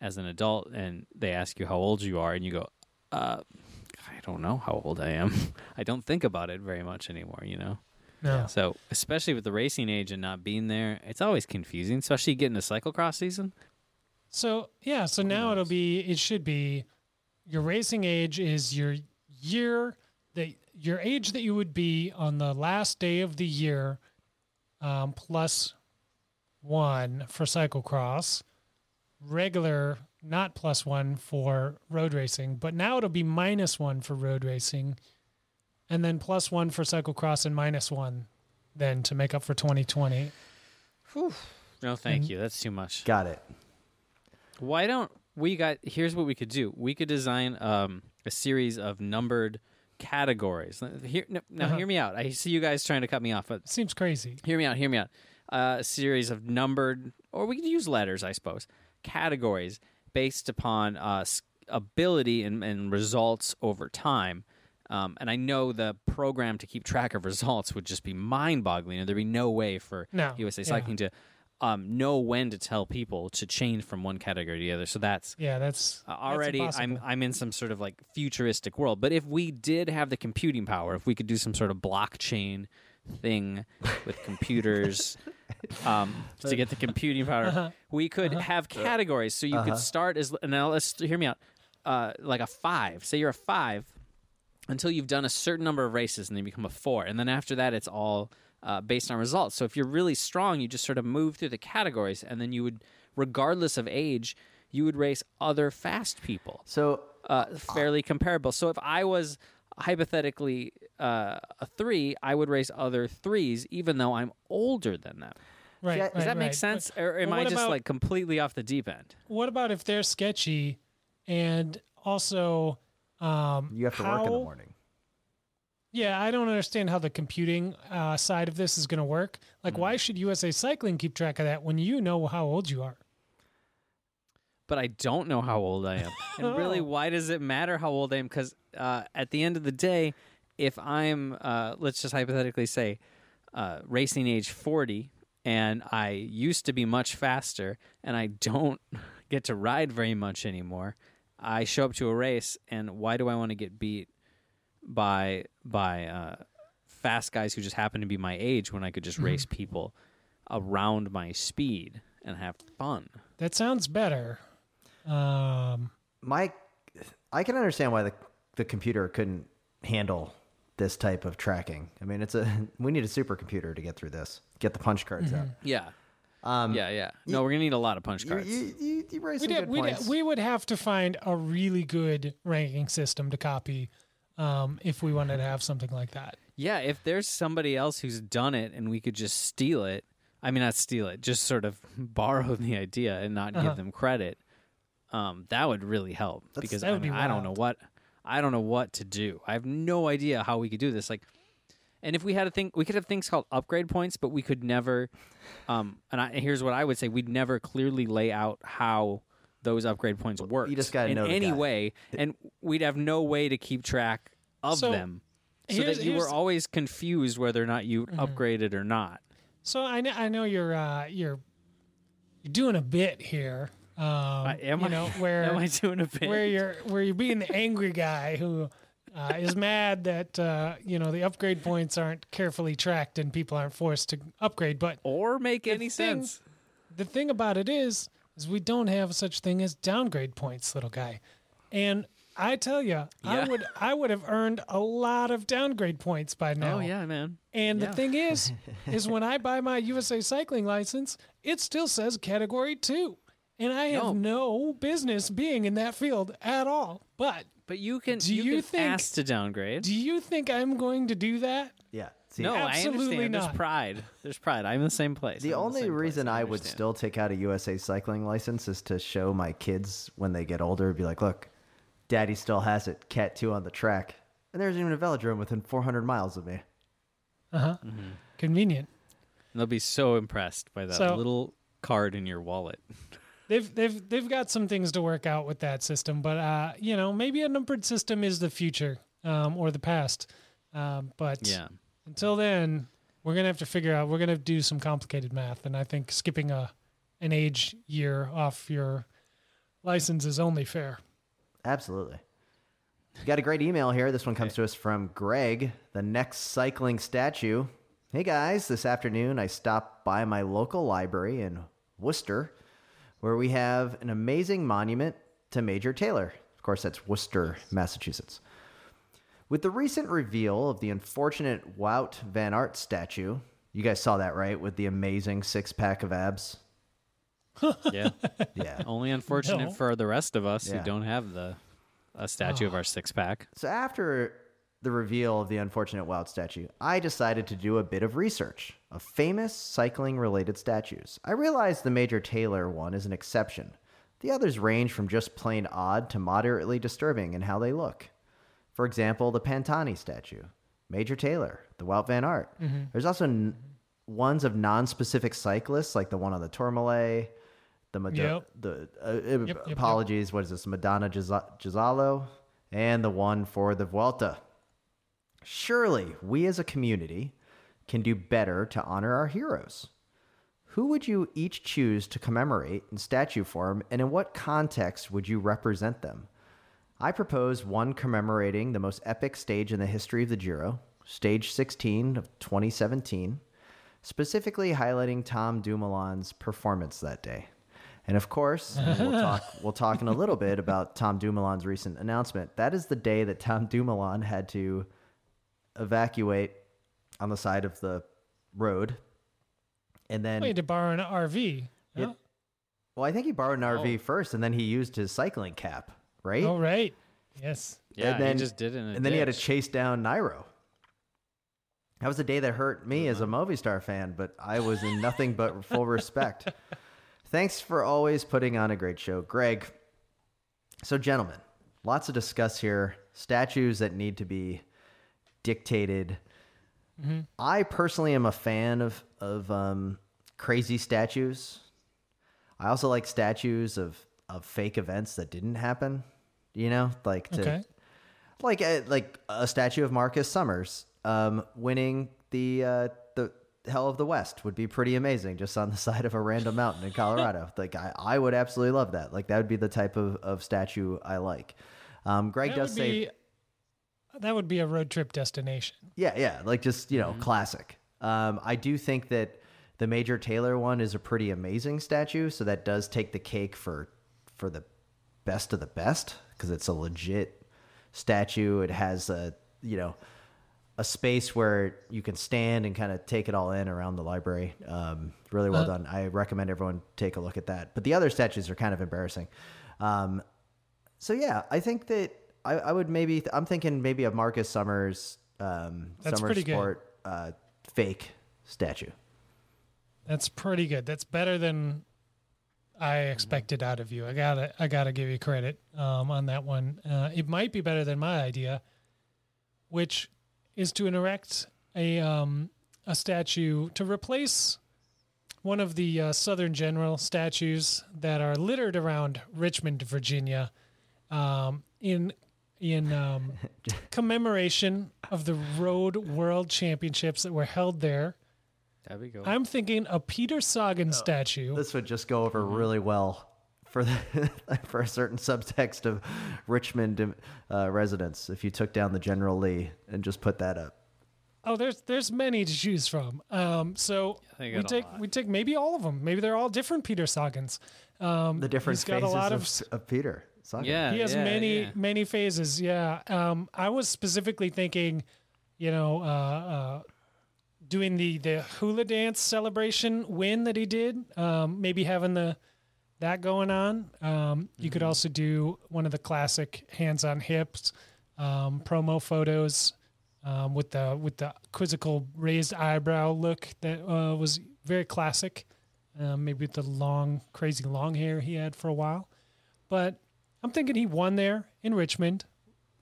as an adult and they ask you how old you are and you go, uh, I don't know how old I am. (laughs) I don't think about it very much anymore, you know? No. So, especially with the racing age and not being there, it's always confusing, especially getting a cyclocross season. So yeah, so now it'll be it should be your racing age is your year that your age that you would be on the last day of the year um, plus one for cyclocross, regular not plus one for road racing, but now it'll be minus one for road racing, and then plus one for cyclocross and minus one then to make up for 2020. No, thank you. That's too much. Got it. Why don't we got here's what we could do. We could design um, a series of numbered categories. Here, no, now Uh-huh. hear me out. I see you guys trying to cut me off, but Seems crazy. hear me out. Hear me out. Uh, a series of numbered, or we could use letters, I suppose, categories based upon uh, ability and, and results over time. Um, and I know the program to keep track of results would just be mind-boggling, and there'd be no way for No, USA yeah. Cycling to um, know when to tell people to change from one category to the other. So that's Yeah, that's uh, that's already I'm. I'm in some sort of like futuristic world. But if we did have the computing power, if we could do some sort of blockchain thing with computers (laughs) um, to get the computing power, Uh-huh. we could have categories. So you could start as now let's hear me out, uh, like a five. Say you're a five until you've done a certain number of races and then you become a four. And then after that, it's all uh, based on results. So if you're really strong, you just sort of move through the categories and then you would, regardless of age, you would race other fast people, So uh, fairly comparable. So if I was hypothetically uh, a three, I would race other threes, even though I'm older than them. right. Yeah, right, Does that make sense? But- or am I just about- like completely off the deep end? What about if they're sketchy and also um, you have to work in the morning. Yeah, I don't understand how the computing uh, side of this is going to work. Like, Hmm. why should USA Cycling keep track of that when you know how old you are? but I don't know how old I am. (laughs) And really, Oh. why does it matter how old I am? Because uh, at the end of the day, if I'm, uh, let's just hypothetically say, uh, racing age 40, and I used to be much faster, and I don't (laughs) get to ride very much anymore, I show up to a race, and why do I want to get beat by by uh, fast guys who just happen to be my age when I could just race people around my speed and have fun? That sounds better. Um, My, I can understand why the the computer couldn't handle this type of tracking. I mean, it's a (laughs) we need a supercomputer to get through this. Get the punch cards out. Yeah. Um, Yeah, yeah. No, we're gonna need a lot of punch cards. you, you, you raise we'd, some have, good we'd, points. we would have to find a really good ranking system to copy um, if we wanted to have something like that. yeah, if there's somebody else who's done it and we could just steal it, I mean not steal it, just sort of (laughs) borrow the idea and not Uh-huh. give them credit. Um, that would really help because I, mean, be I don't know what I don't know what to do. I have no idea how we could do this. Like, and if we had a thing, we could have things called upgrade points, but we could never. Um, and I, here's what I would say: we'd never clearly lay out how those upgrade points work. just gotta in know the any guy. way, and we'd have no way to keep track of So, them, so here's- that you were here's- Mm-hmm. always confused whether or not you upgraded or not. So I know, I know you're uh, you're you're doing a bit here. Um, I- am you I- know (laughs) where Am I doing a bit? where you're where you're being the angry guy who uh, is mad that uh, you know the upgrade points aren't carefully tracked and people aren't forced to upgrade. But or make any thing- sense? the thing about it is, is we don't have such thing as downgrade points, little guy. And I tell you, I would I would have earned a lot of downgrade points by now. Oh yeah, man. And Yeah. the thing (laughs) is, is when I buy my USA cycling license, it still says category two. And I have no, business being in that field at all. But But you can Do you, you can think- ask to downgrade. do you think I'm going to do that? yeah. See, no, I Absolutely understand. not. There's pride. There's pride. I'm in the same place. The I'm in only same place. reason I, would still take out a USA cycling license is to show my kids when they get older, be like, look, daddy still has it, cat two on the track. And there's even a velodrome within 400 miles of me. Uh-huh. Convenient. they'll be so impressed by that So- little card in your wallet. (laughs) They've they've they've got some things to work out with that system, but uh, you know, maybe a numbered system is the future um, or the past. Um, but Yeah. until then, we're gonna have to figure out. We're gonna do some complicated math, and I think skipping a an age year off your license is only fair. Absolutely. We got a great email here. This one comes to us from Greg, the next cycling statue. Hey guys, this afternoon I stopped by my local library in Worcester, where we have an amazing monument to Major Taylor. Of course, that's Worcester, Massachusetts. With the recent reveal of the unfortunate Wout Van Aert statue, you guys saw that, right? With the amazing six pack of abs. (laughs) Yeah. Yeah. Only unfortunate No. for the rest of us Yeah. who don't have the a statue of our six pack. So after the reveal of the unfortunate Wout statue, I decided to do a bit of research of famous cycling related statues. I realized the Major Taylor one is an exception. The others range from just plain odd to moderately disturbing in how they look. For example, the Pantani statue, Major Taylor, the Wout Van Aert. There's also n- ones of non-specific cyclists, like the one on the Tourmalet, the Mad- Yep. the uh, uh, yep, yep. apologies. What is this? Madonna Ghisallo, and the one for the Vuelta. Surely we as a community can do better to honor our heroes. Who would you each choose to commemorate in statue form, and in what context would you represent them? I propose one commemorating the most epic stage in the history of the Giro, stage 16 of 2017, specifically highlighting Tom Dumoulin's performance that day. And of course, (laughs) we'll talk we'll talk in a little bit about Tom Dumoulin's recent announcement. That is the day that Tom Dumoulin had to evacuate on the side of the road. And then Wait to borrow an RV. Yep. huh? well, I think he borrowed an RV oh. first and then he used his cycling cap, right? Oh right. Yes. Yeah, and then, he just did it. In a and then he had to chase down Nairo. That was the day that hurt me as a Movistar fan, but I was in nothing but (laughs) full respect. Thanks for always putting on a great show, Greg. So, gentlemen, lots to discuss here. Statues that need to be dictated. I personally am a fan of of um, crazy statues. I also like statues of of fake events that didn't happen. You know, like to, Okay. like a, like a statue of Marcus Summers um, winning the uh, the Hell of the West would be pretty amazing, just on the (laughs) side of a random mountain in Colorado. (laughs) like I, I would absolutely love that. Like that would be the type of, of statue I like. Um, Greg That does say, that would be a road trip destination. yeah, yeah, like just you know, Mm-hmm. classic. Um, I do think that the Major Taylor one is a pretty amazing statue, so that does take the cake for for the best of the best because it's a legit statue. It has a you know a space where you can stand and kind of take it all in around the library. Um, really well done. I recommend everyone take a look at that. But the other statues are kind of embarrassing. Um, so yeah, I think that I, I would maybe I'm thinking maybe a Marcus Summers um, That's Summer pretty. Sport uh, fake statue. That's pretty good. That's better than I expected out of you. I gotta I gotta give you credit um, on that one. Uh, it might be better than my idea, which is to erect a um, a statue to replace one of the uh, Southern General statues that are littered around Richmond, Virginia, um, in in um, commemoration of the Road World Championships that were held there. That'd be cool. I'm thinking a Peter Sagan statue. This would just go over really well for the (laughs) for a certain subtext of Richmond uh, residents. If you took down the General Lee and just put that up. Oh, there's there's many to choose from. Um, so we take lot. we take maybe all of them. Maybe they're all different Peter Sagans. Um, The different he's got a phases lot of, of of Peter. Sagan. yeah, he has yeah, many yeah. many phases. Yeah. Um, I was specifically thinking, you know, uh, uh, doing the the hula dance celebration win that he did. Um, maybe having the that going on. Um, you Mm-hmm. could also do one of the classic hands on hips um, promo photos. um, with the with the quizzical raised eyebrow look that uh, was very classic. Um, maybe with the long, crazy long hair he had for a while. But I'm thinking he won there in Richmond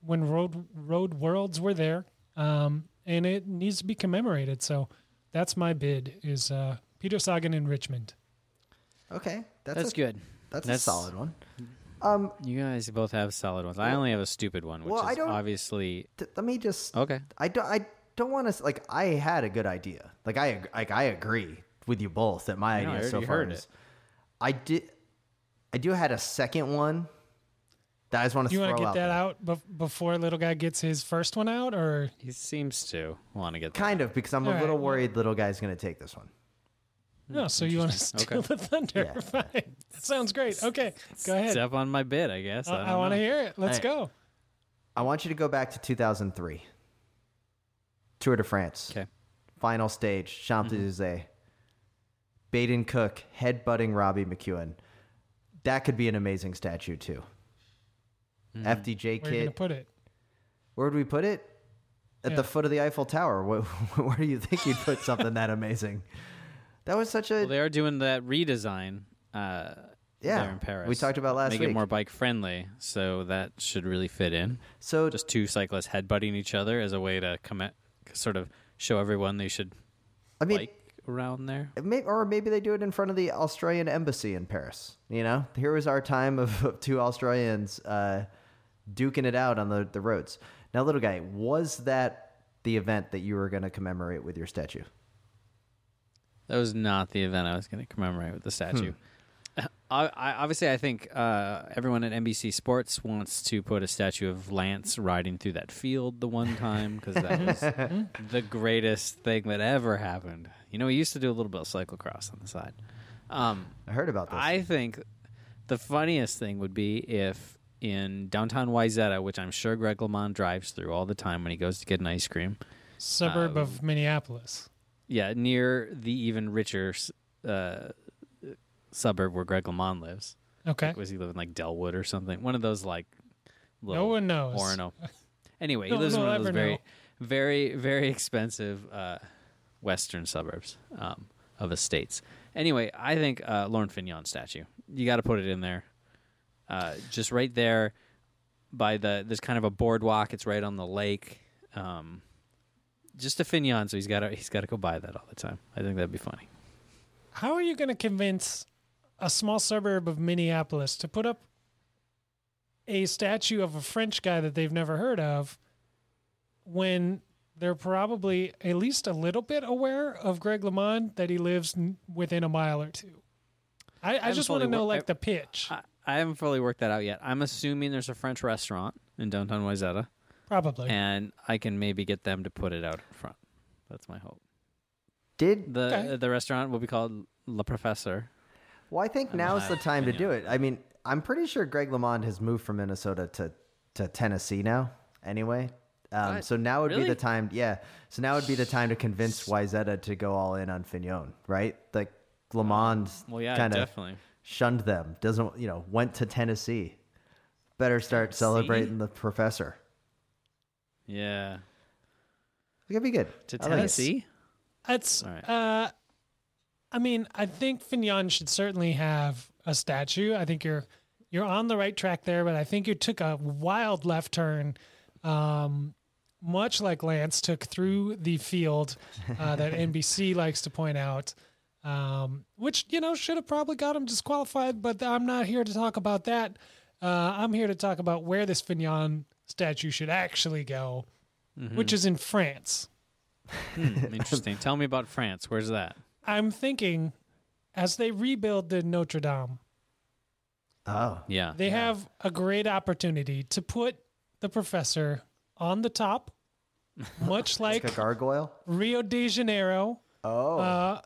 when Road Road Worlds were there, um, and it needs to be commemorated. So that's my bid: is uh, Peter Sagan in Richmond. Okay, that's, That's a, good. That's, a solid one. Um, You guys both have solid ones. I only have a stupid one, which Well, I is don't- obviously t- let me just. okay. I don't. I don't want to. Like, I had a good idea. Like, I like I agree with you both that my I know, I idea so far heard is. it. I did. I do had a second one. That I just want to. You want want to get that out bef- before little guy gets his first one out, or He seems to want to get that. Kind of because I'm a All right, little well- worried little guy's going to take this one. no? So hmm, you want to steal Okay. the thunder? Yeah. (laughs) Fine. That sounds great. Okay, go ahead. Step on my bid, I guess. I, I, want to to hear it. Let's Hey. go. I want you to go back to 2003. Tour de France. Okay. Final stage. Champs Elysees. Mm-hmm. Baden Cook headbutting Robbie McEwen. That could be an amazing statue too. FDJ Where are you gonna kit. put it? Where would we put it? At Yeah. the foot of the Eiffel Tower. Where, (laughs) where do you think you'd put something that amazing? That was such a Well, they are doing that redesign. Uh, Yeah, there in Paris. we talked about last Make week. Make it more bike friendly, so that should really fit in. so Just two cyclists headbutting each other as a way to commit, sort of show everyone they should I mean, bike around there. May or maybe they do it in front of the Australian embassy in Paris. You know, here was our time of, of two Australians uh, duking it out on the, the roads. Now, little guy, was that the event that you were going to commemorate with your statue? That was not the event I was going to commemorate with the statue. (laughs) I, I, obviously, I think uh, everyone at NBC Sports wants to put a statue of Lance riding through that field the one time because that was (laughs) the greatest thing that ever happened. You know, he used to do a little bit of cyclocross on the side. Um, I heard about this. I think the funniest thing would be if in downtown Wayzata, which I'm sure Greg LeMond drives through all the time when he goes to get an ice cream, Suburb Um, of Minneapolis. yeah, near the even richer uh, suburb where Greg LeMond lives. Okay. Was he living like Dellwood or something? One of those like No one knows. Orono. (laughs) Anyway, No he lives in one one of those very, know. very, very expensive uh, western suburbs um, of estates. Anyway, I think uh, Laurent Fignon statue. You got to put it in there, uh, just right there by the. There's kind of a boardwalk. It's right on the lake. Um, just a Fignon, so he's got to he's got to go buy that all the time. I think that'd be funny. How are you going to convince a small suburb of Minneapolis to put up a statue of a French guy that they've never heard of when they're probably at least a little bit aware of Greg LeMond that he lives n- within a mile or two? I, I, just want to know like I- the pitch. I, I haven't fully worked that out yet. I'm assuming there's a French restaurant in downtown Wayzata, Probably. and I can maybe get them to put it out in front. That's my hope. Did The Okay. the restaurant will be called Le Professor. well, I think now's the not time to do it. I mean, I'm pretty sure Greg LeMond has moved from Minnesota to to Tennessee now. Anyway. Um, What? so now would be Really? the time, yeah. So now would be the time to convince Wayzata to go all in on Fignon, right? Like LeMond Well, yeah, kind of definitely. Shunned them. Doesn't you know? Went to Tennessee. Better start celebrating the professor. Yeah, It could be good. to I like it. Tennessee. It's All right. uh I mean, I think Fignon should certainly have a statue. I think you're you're on the right track there, but I think you took a wild left turn, um, much like Lance took through the field uh, that (laughs) NBC likes to point out, um, which you know should have probably got him disqualified. But I'm not here to talk about that. Uh, I'm here to talk about where this Fignon statue should actually go, which is in France. Hmm, interesting. Tell me about France. Where's that? I'm thinking as they rebuild the Notre Dame, Oh, Yeah. they have a great opportunity to put the professor on the top, (laughs) much like like a gargoyle. Rio de Janeiro. Oh, Uh,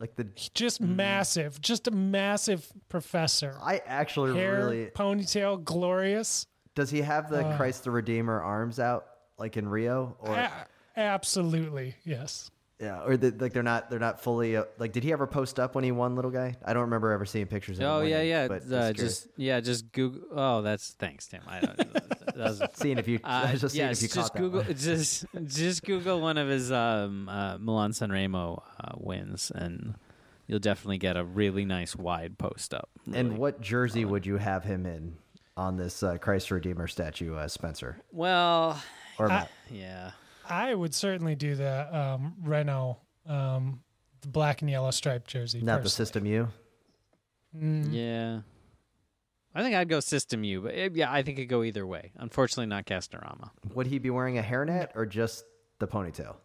like the. just massive, just a massive professor. I actually Hair, really. ponytail, glorious. Does he have the Uh. Christ the Redeemer arms out like in Rio, or A- absolutely, yes. Yeah, or the, like they're not they're not fully uh, like? Did he ever post up when he won, little guy? I don't remember ever seeing pictures. of him Oh yeah, winning, yeah. But uh, just yeah, just Google. Oh, that's thanks, Tim. I don't. that was (laughs) Seeing if you, I Uh, was just seeing yes, if you just caught Google that one. (laughs) just just Google one of his um, uh, Milan Sanremo uh, wins, and you'll definitely get a really nice wide post up. And what jersey would you have him in on this uh, Christ Redeemer statue, uh, Spencer? Well, Or I- Matt? yeah, I would certainly do the um, Renault, um, the black and yellow striped jersey. not the. Système U. Mm, yeah. I think I'd go Système U, but eh, yeah, I think it'd go either way. Unfortunately, not Castorama. Would he be wearing a hairnet or just the ponytail?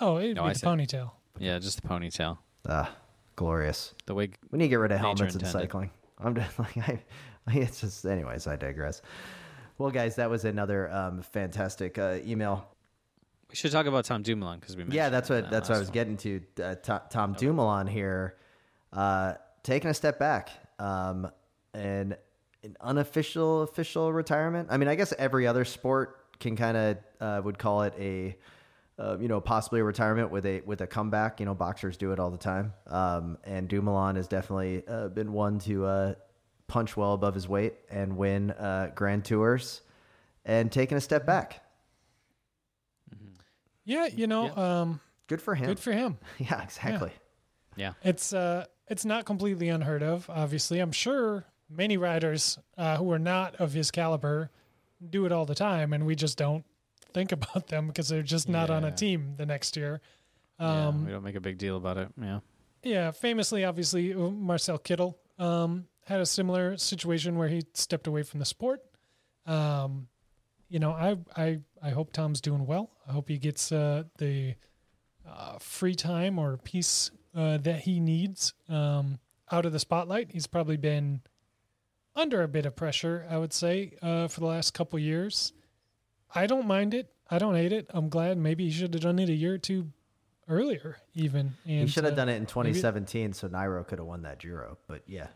Oh, it'd No, be I the said- ponytail. Yeah, just the ponytail. Ah, glorious. The wig. We need to get rid of helmets in cycling. I'm just (laughs) like I, it's just anyways. I digress. Well, guys, that was another um, fantastic uh, email. We should talk about Tom Dumoulin because we mentioned Yeah, that's what that that's what I was one. getting to. Uh, To- Tom Dumoulin here, uh, taking a step back, um, and an unofficial official retirement. I mean, I guess every other sport can kind of uh, would call it a, uh, you know, possibly a retirement with a with a comeback. You know, boxers do it all the time, um, and Dumoulin has definitely uh, been one to uh, punch well above his weight and win uh, Grand Tours, and taking a step back. Yeah, you know, um, Good for him. good for him. (laughs) yeah, exactly. Yeah, It's uh, it's not completely unheard of. Obviously, I'm sure many riders uh, who are not of his caliber do it all the time, and we just don't think (laughs) about them because they're just not on a team the next year. yeah, Um, we don't make a big deal about it. Yeah, Yeah, famously, obviously, uh, Marcel Kittel um, had a similar situation where he stepped away from the sport. Um, you know, I, I, I hope Tom's doing well. I hope he gets uh, the uh, free time or peace uh, that he needs um, out of the spotlight. He's probably been under a bit of pressure, I would say, uh, for the last couple years. I don't mind it. I don't hate it. I'm glad. Maybe he should have done it a year or two earlier, even. And He should have uh, done it in 2017, so Nairo could have won that Giro. But yeah,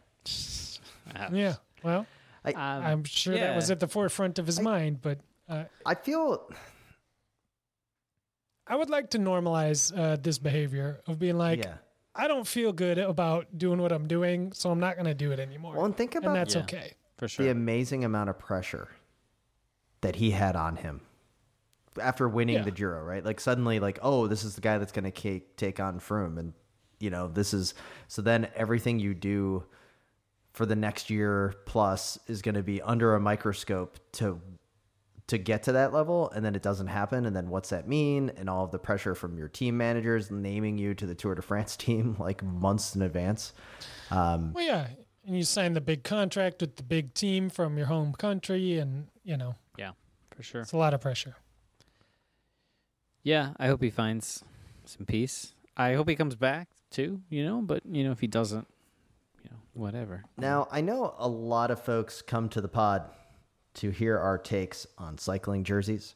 Yeah. Well, Um, I'm sure that was at the forefront of his mind, but uh, I feel I would like to normalize uh, this behavior of being like, yeah. I don't feel good about doing what I'm doing, so I'm not going to do it anymore. Well, and think about and that's Yeah. okay. for sure. the amazing amount of pressure that he had on him after winning Yeah. the Giro, right? Like suddenly, like, oh, this is the guy that's going to take take on Froome, and you know, this is so. Then everything you do for the next year plus is going to be under a microscope to to get to that level and then it doesn't happen and then what's that mean and all of the pressure from your team managers naming you to the Tour de France (laughs) team like months in advance um, Well, yeah. And you sign the big contract with the big team from your home country, and, you know, yeah, for sure. it's a lot of pressure. Yeah, I hope he finds some peace. I hope he comes back too. You know, but you know, if he doesn't, you know, whatever. Now, I know a lot of folks come to the pod to hear our takes on cycling jerseys.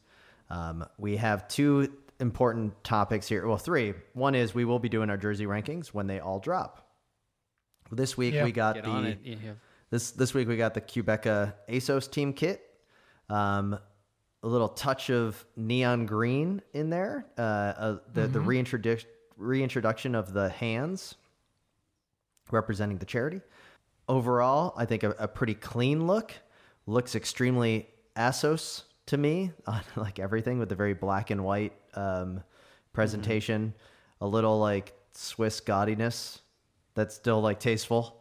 Um, we have two important topics here. Well, three. One is we will be doing our jersey rankings when they all drop. This week Yeah. we got Get the. Yeah. this this week we got the Qhubeka ASSOS team kit. Um, a little touch of neon green in there. Uh, uh, the the reintroduction reintroduction of the hands representing the charity. Overall, I think a, a pretty clean look. Looks extremely ASSOS to me (laughs) on like everything with the very black and white um, presentation. A little like Swiss gaudiness that's still like tasteful.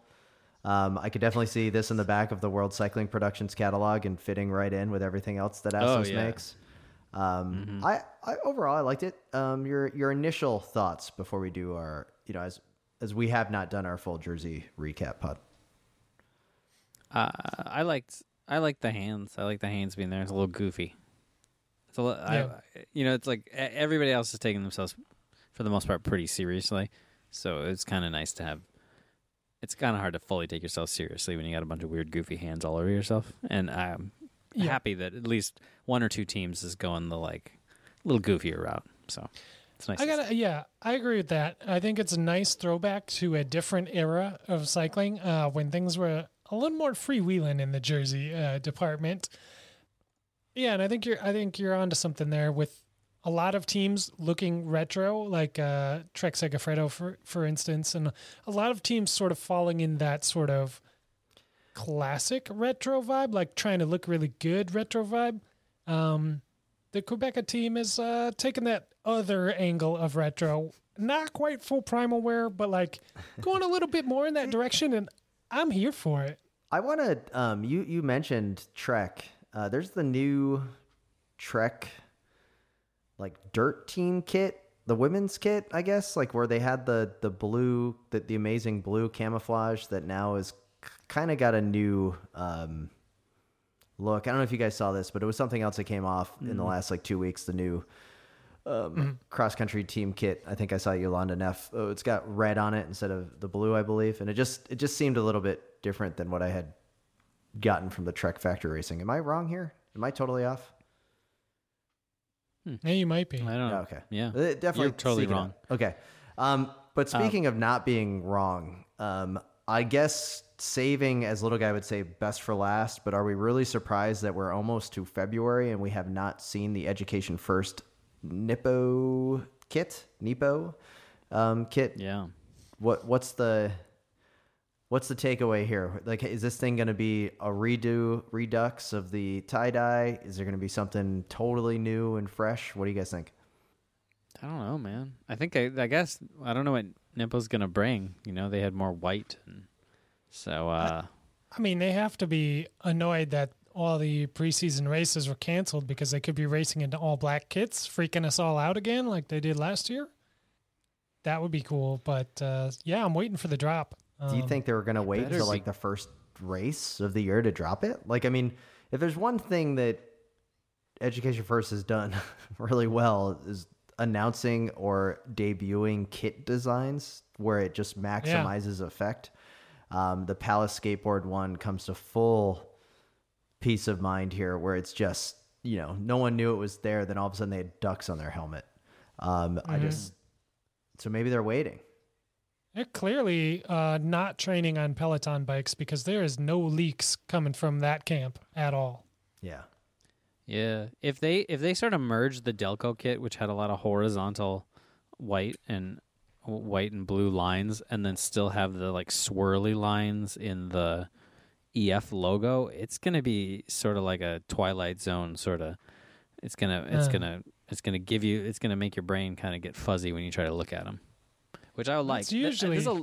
Um, I could definitely see this in the back of the World Cycling Productions catalog and fitting right in with everything else that Oh, ASSOS yeah. makes. Um, I, I overall I liked it. Um, your your initial thoughts before we do our you know as as we have not done our full jersey recap pod. Uh, I liked I liked the hands. I like the hands being there. It's a little goofy. It's a li- I- you know, it's like e- everybody else is taking themselves for the most part pretty seriously. So it's kind of nice to have. It's kind of hard to fully take yourself seriously when you got a bunch of weird, goofy hands all over yourself. And I'm Yeah. happy that at least one or two teams is going the like little goofier route. So it's nice. I gotta, yeah, I agree with that. I think it's a nice throwback to a different era of cycling uh, when things were a little more freewheeling in the jersey uh, department. Yeah, and I think you're, I think you're onto something there with a lot of teams looking retro, like uh, Trek Segafredo, for for instance, and a lot of teams sort of falling in that sort of classic retro vibe, like trying to look really good retro vibe. Um, the Quebec team is uh, taking that other angle of retro, not quite full primal wear, but like going a little bit more in that direction, and I'm here for it. I want to. Um, you you mentioned Trek. Uh, there's the new Trek, like dirt team kit, the women's kit, I guess, like where they had the the blue, the, the amazing blue camouflage that now is kind of got a new um, look. I don't know if you guys saw this, but it was something else that came off in the last like two weeks. The new um, cross country team kit. I think I saw Jolanda Neff. Oh, it's got red on it instead of the blue, I believe, and it just it just seemed a little bit different than what I had gotten from the Trek Factory Racing. Am I wrong here? Am I totally off? Yeah, you might be. I don't know. Yeah, okay. Yeah. Uh, definitely You're totally wrong. out. Okay. Um, but speaking of not being wrong, um, I guess saving, as little guy would say, best for last. But are we really surprised that we're almost to February and we have not seen the Education First Nippo kit, Nippo um, kit? Yeah. What What's the What's the takeaway here? Like, is this thing going to be a redo, redux of the tie dye? Is there going to be something totally new and fresh? What do you guys think? I don't know, man. I think I, I guess I don't know what Nippo's gonna bring. You know, they had more white, and so uh, I mean, they have to be annoyed that all the preseason races were canceled because they could be racing into all black kits, freaking us all out again like they did last year. That would be cool, but uh, yeah, I'm waiting for the drop. Do you Um, think they were going to wait better until like the first race of the year to drop it? Like, I mean, if there's one thing that Education First has done (laughs) really well is announcing or debuting kit designs where it just maximizes effect. Um, the Palace Skateboard one comes to full peace of mind here, where it's just you know no one knew it was there. Then all of a sudden they had ducks on their helmet. Um, I just so maybe they're waiting. They're clearly uh, not training on Peloton bikes because there is no leaks coming from that camp at all. Yeah. yeah, if they if they sort of merge the Delko kit, which had a lot of horizontal white and white and blue lines, and then still have the like swirly lines in the EF logo, it's gonna be sort of like a Twilight Zone sort of. It's gonna it's Uh. gonna it's gonna give you it's gonna make your brain kind of get fuzzy when you try to look at them, which I would like. It's usually- there's a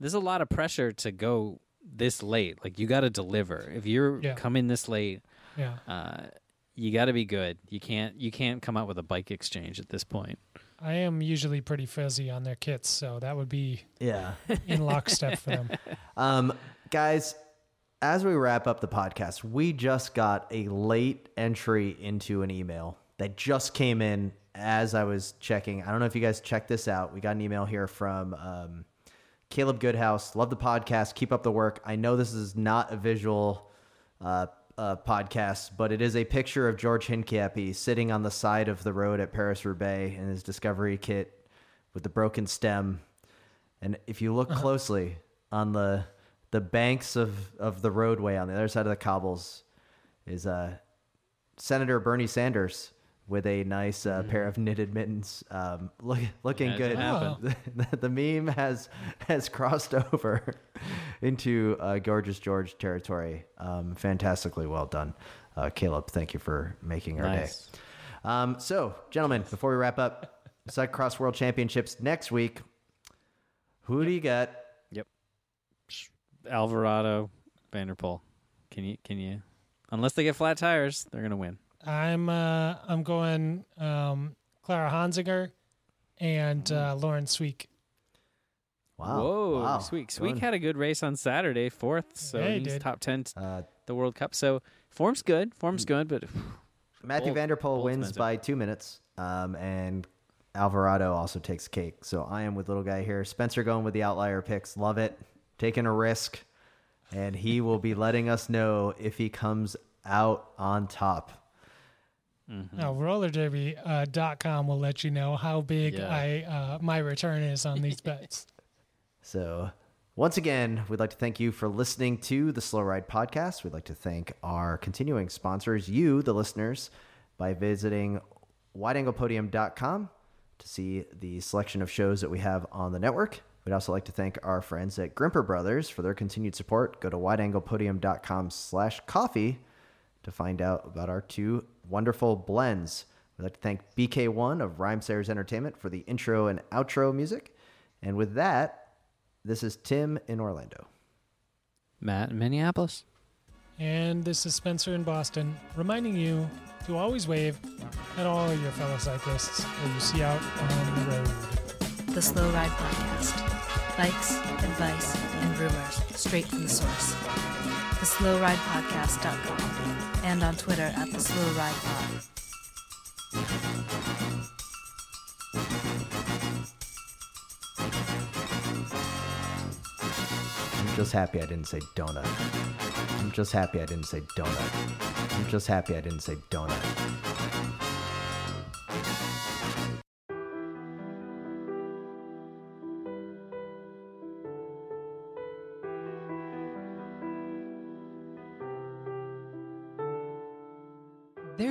there's a lot of pressure to go this late. Like you got to deliver. If you're Yeah. coming this late, Yeah. uh, you got to be good. You can't you can't come out with a bike exchange at this point. I am usually pretty fuzzy on their kits, so that would be Yeah. in lockstep for them. (laughs) Um, guys, as we wrap up the podcast, we just got a late entry into an email that just came in as I was checking. I don't know if you guys checked this out. We got an email here from um, Caleb Goodhouse. Love the podcast. Keep up the work. I know this is not a visual uh, uh, podcast, but it is a picture of George Hincapie sitting on the side of the road at Paris Roubaix in his Discovery kit with the broken stem. And if you look closely on the the banks of, of the roadway on the other side of the cobbles is uh, Senator Bernie Sanders with a nice uh, pair of knitted mittens, um, look, looking Imagine good. (laughs) the, the meme has has crossed (laughs) over into uh, gorgeous George territory. Um, fantastically well done, uh, Caleb. Thank you for making our Nice. day. Um, so, gentlemen, before we wrap up, Cyclocross World Championships next week. Who do you got? Alvarado, van der Poel. Can you can you? Unless they get flat tires, they're gonna win. I'm uh, I'm going um, Clara Honsinger and uh, Lauren Sweeck. Wow. Whoa, wow. Sweeck. Sweeck had a good race on Saturday, fourth. So Yeah, he he's did. top ten t- Uh, the World Cup. So form's good. Form's good, but (sighs) Mathieu Bold- van der Poel bold wins by two minutes, um, and Alvarado also takes cake. So I am with little guy here. Spencer going with the outlier picks. Love it. Taking a risk, and he will be letting us know if he comes out on top. Now, rollerderby.com uh, dot com will let you know how big Yeah. I uh, my return is on these bets. (laughs) So, once again, we'd like to thank you for listening to the Slow Ride podcast. We'd like to thank our continuing sponsors, you, the listeners, by visiting wideanglepodium.com to see the selection of shows that we have on the network. We'd also like to thank our friends at Grimpeur Brothers for their continued support. Go to wideanglepodium.com slash coffee to find out about our two wonderful blends. We'd like to thank BK1 of Rhymesayers Entertainment for the intro and outro music. And with that, this is Tim in Orlando. Matt in Minneapolis. And this is Spencer in Boston, reminding you to always wave at all your fellow cyclists that you see out on the road. The Slow Ride Podcast. Bikes, advice, and rumors straight from the source. TheSlowRidePodcast.com and on Twitter at The Slow Ride I'm just happy I didn't say donut. I'm just happy I didn't say donut. I'm just happy I didn't say donut.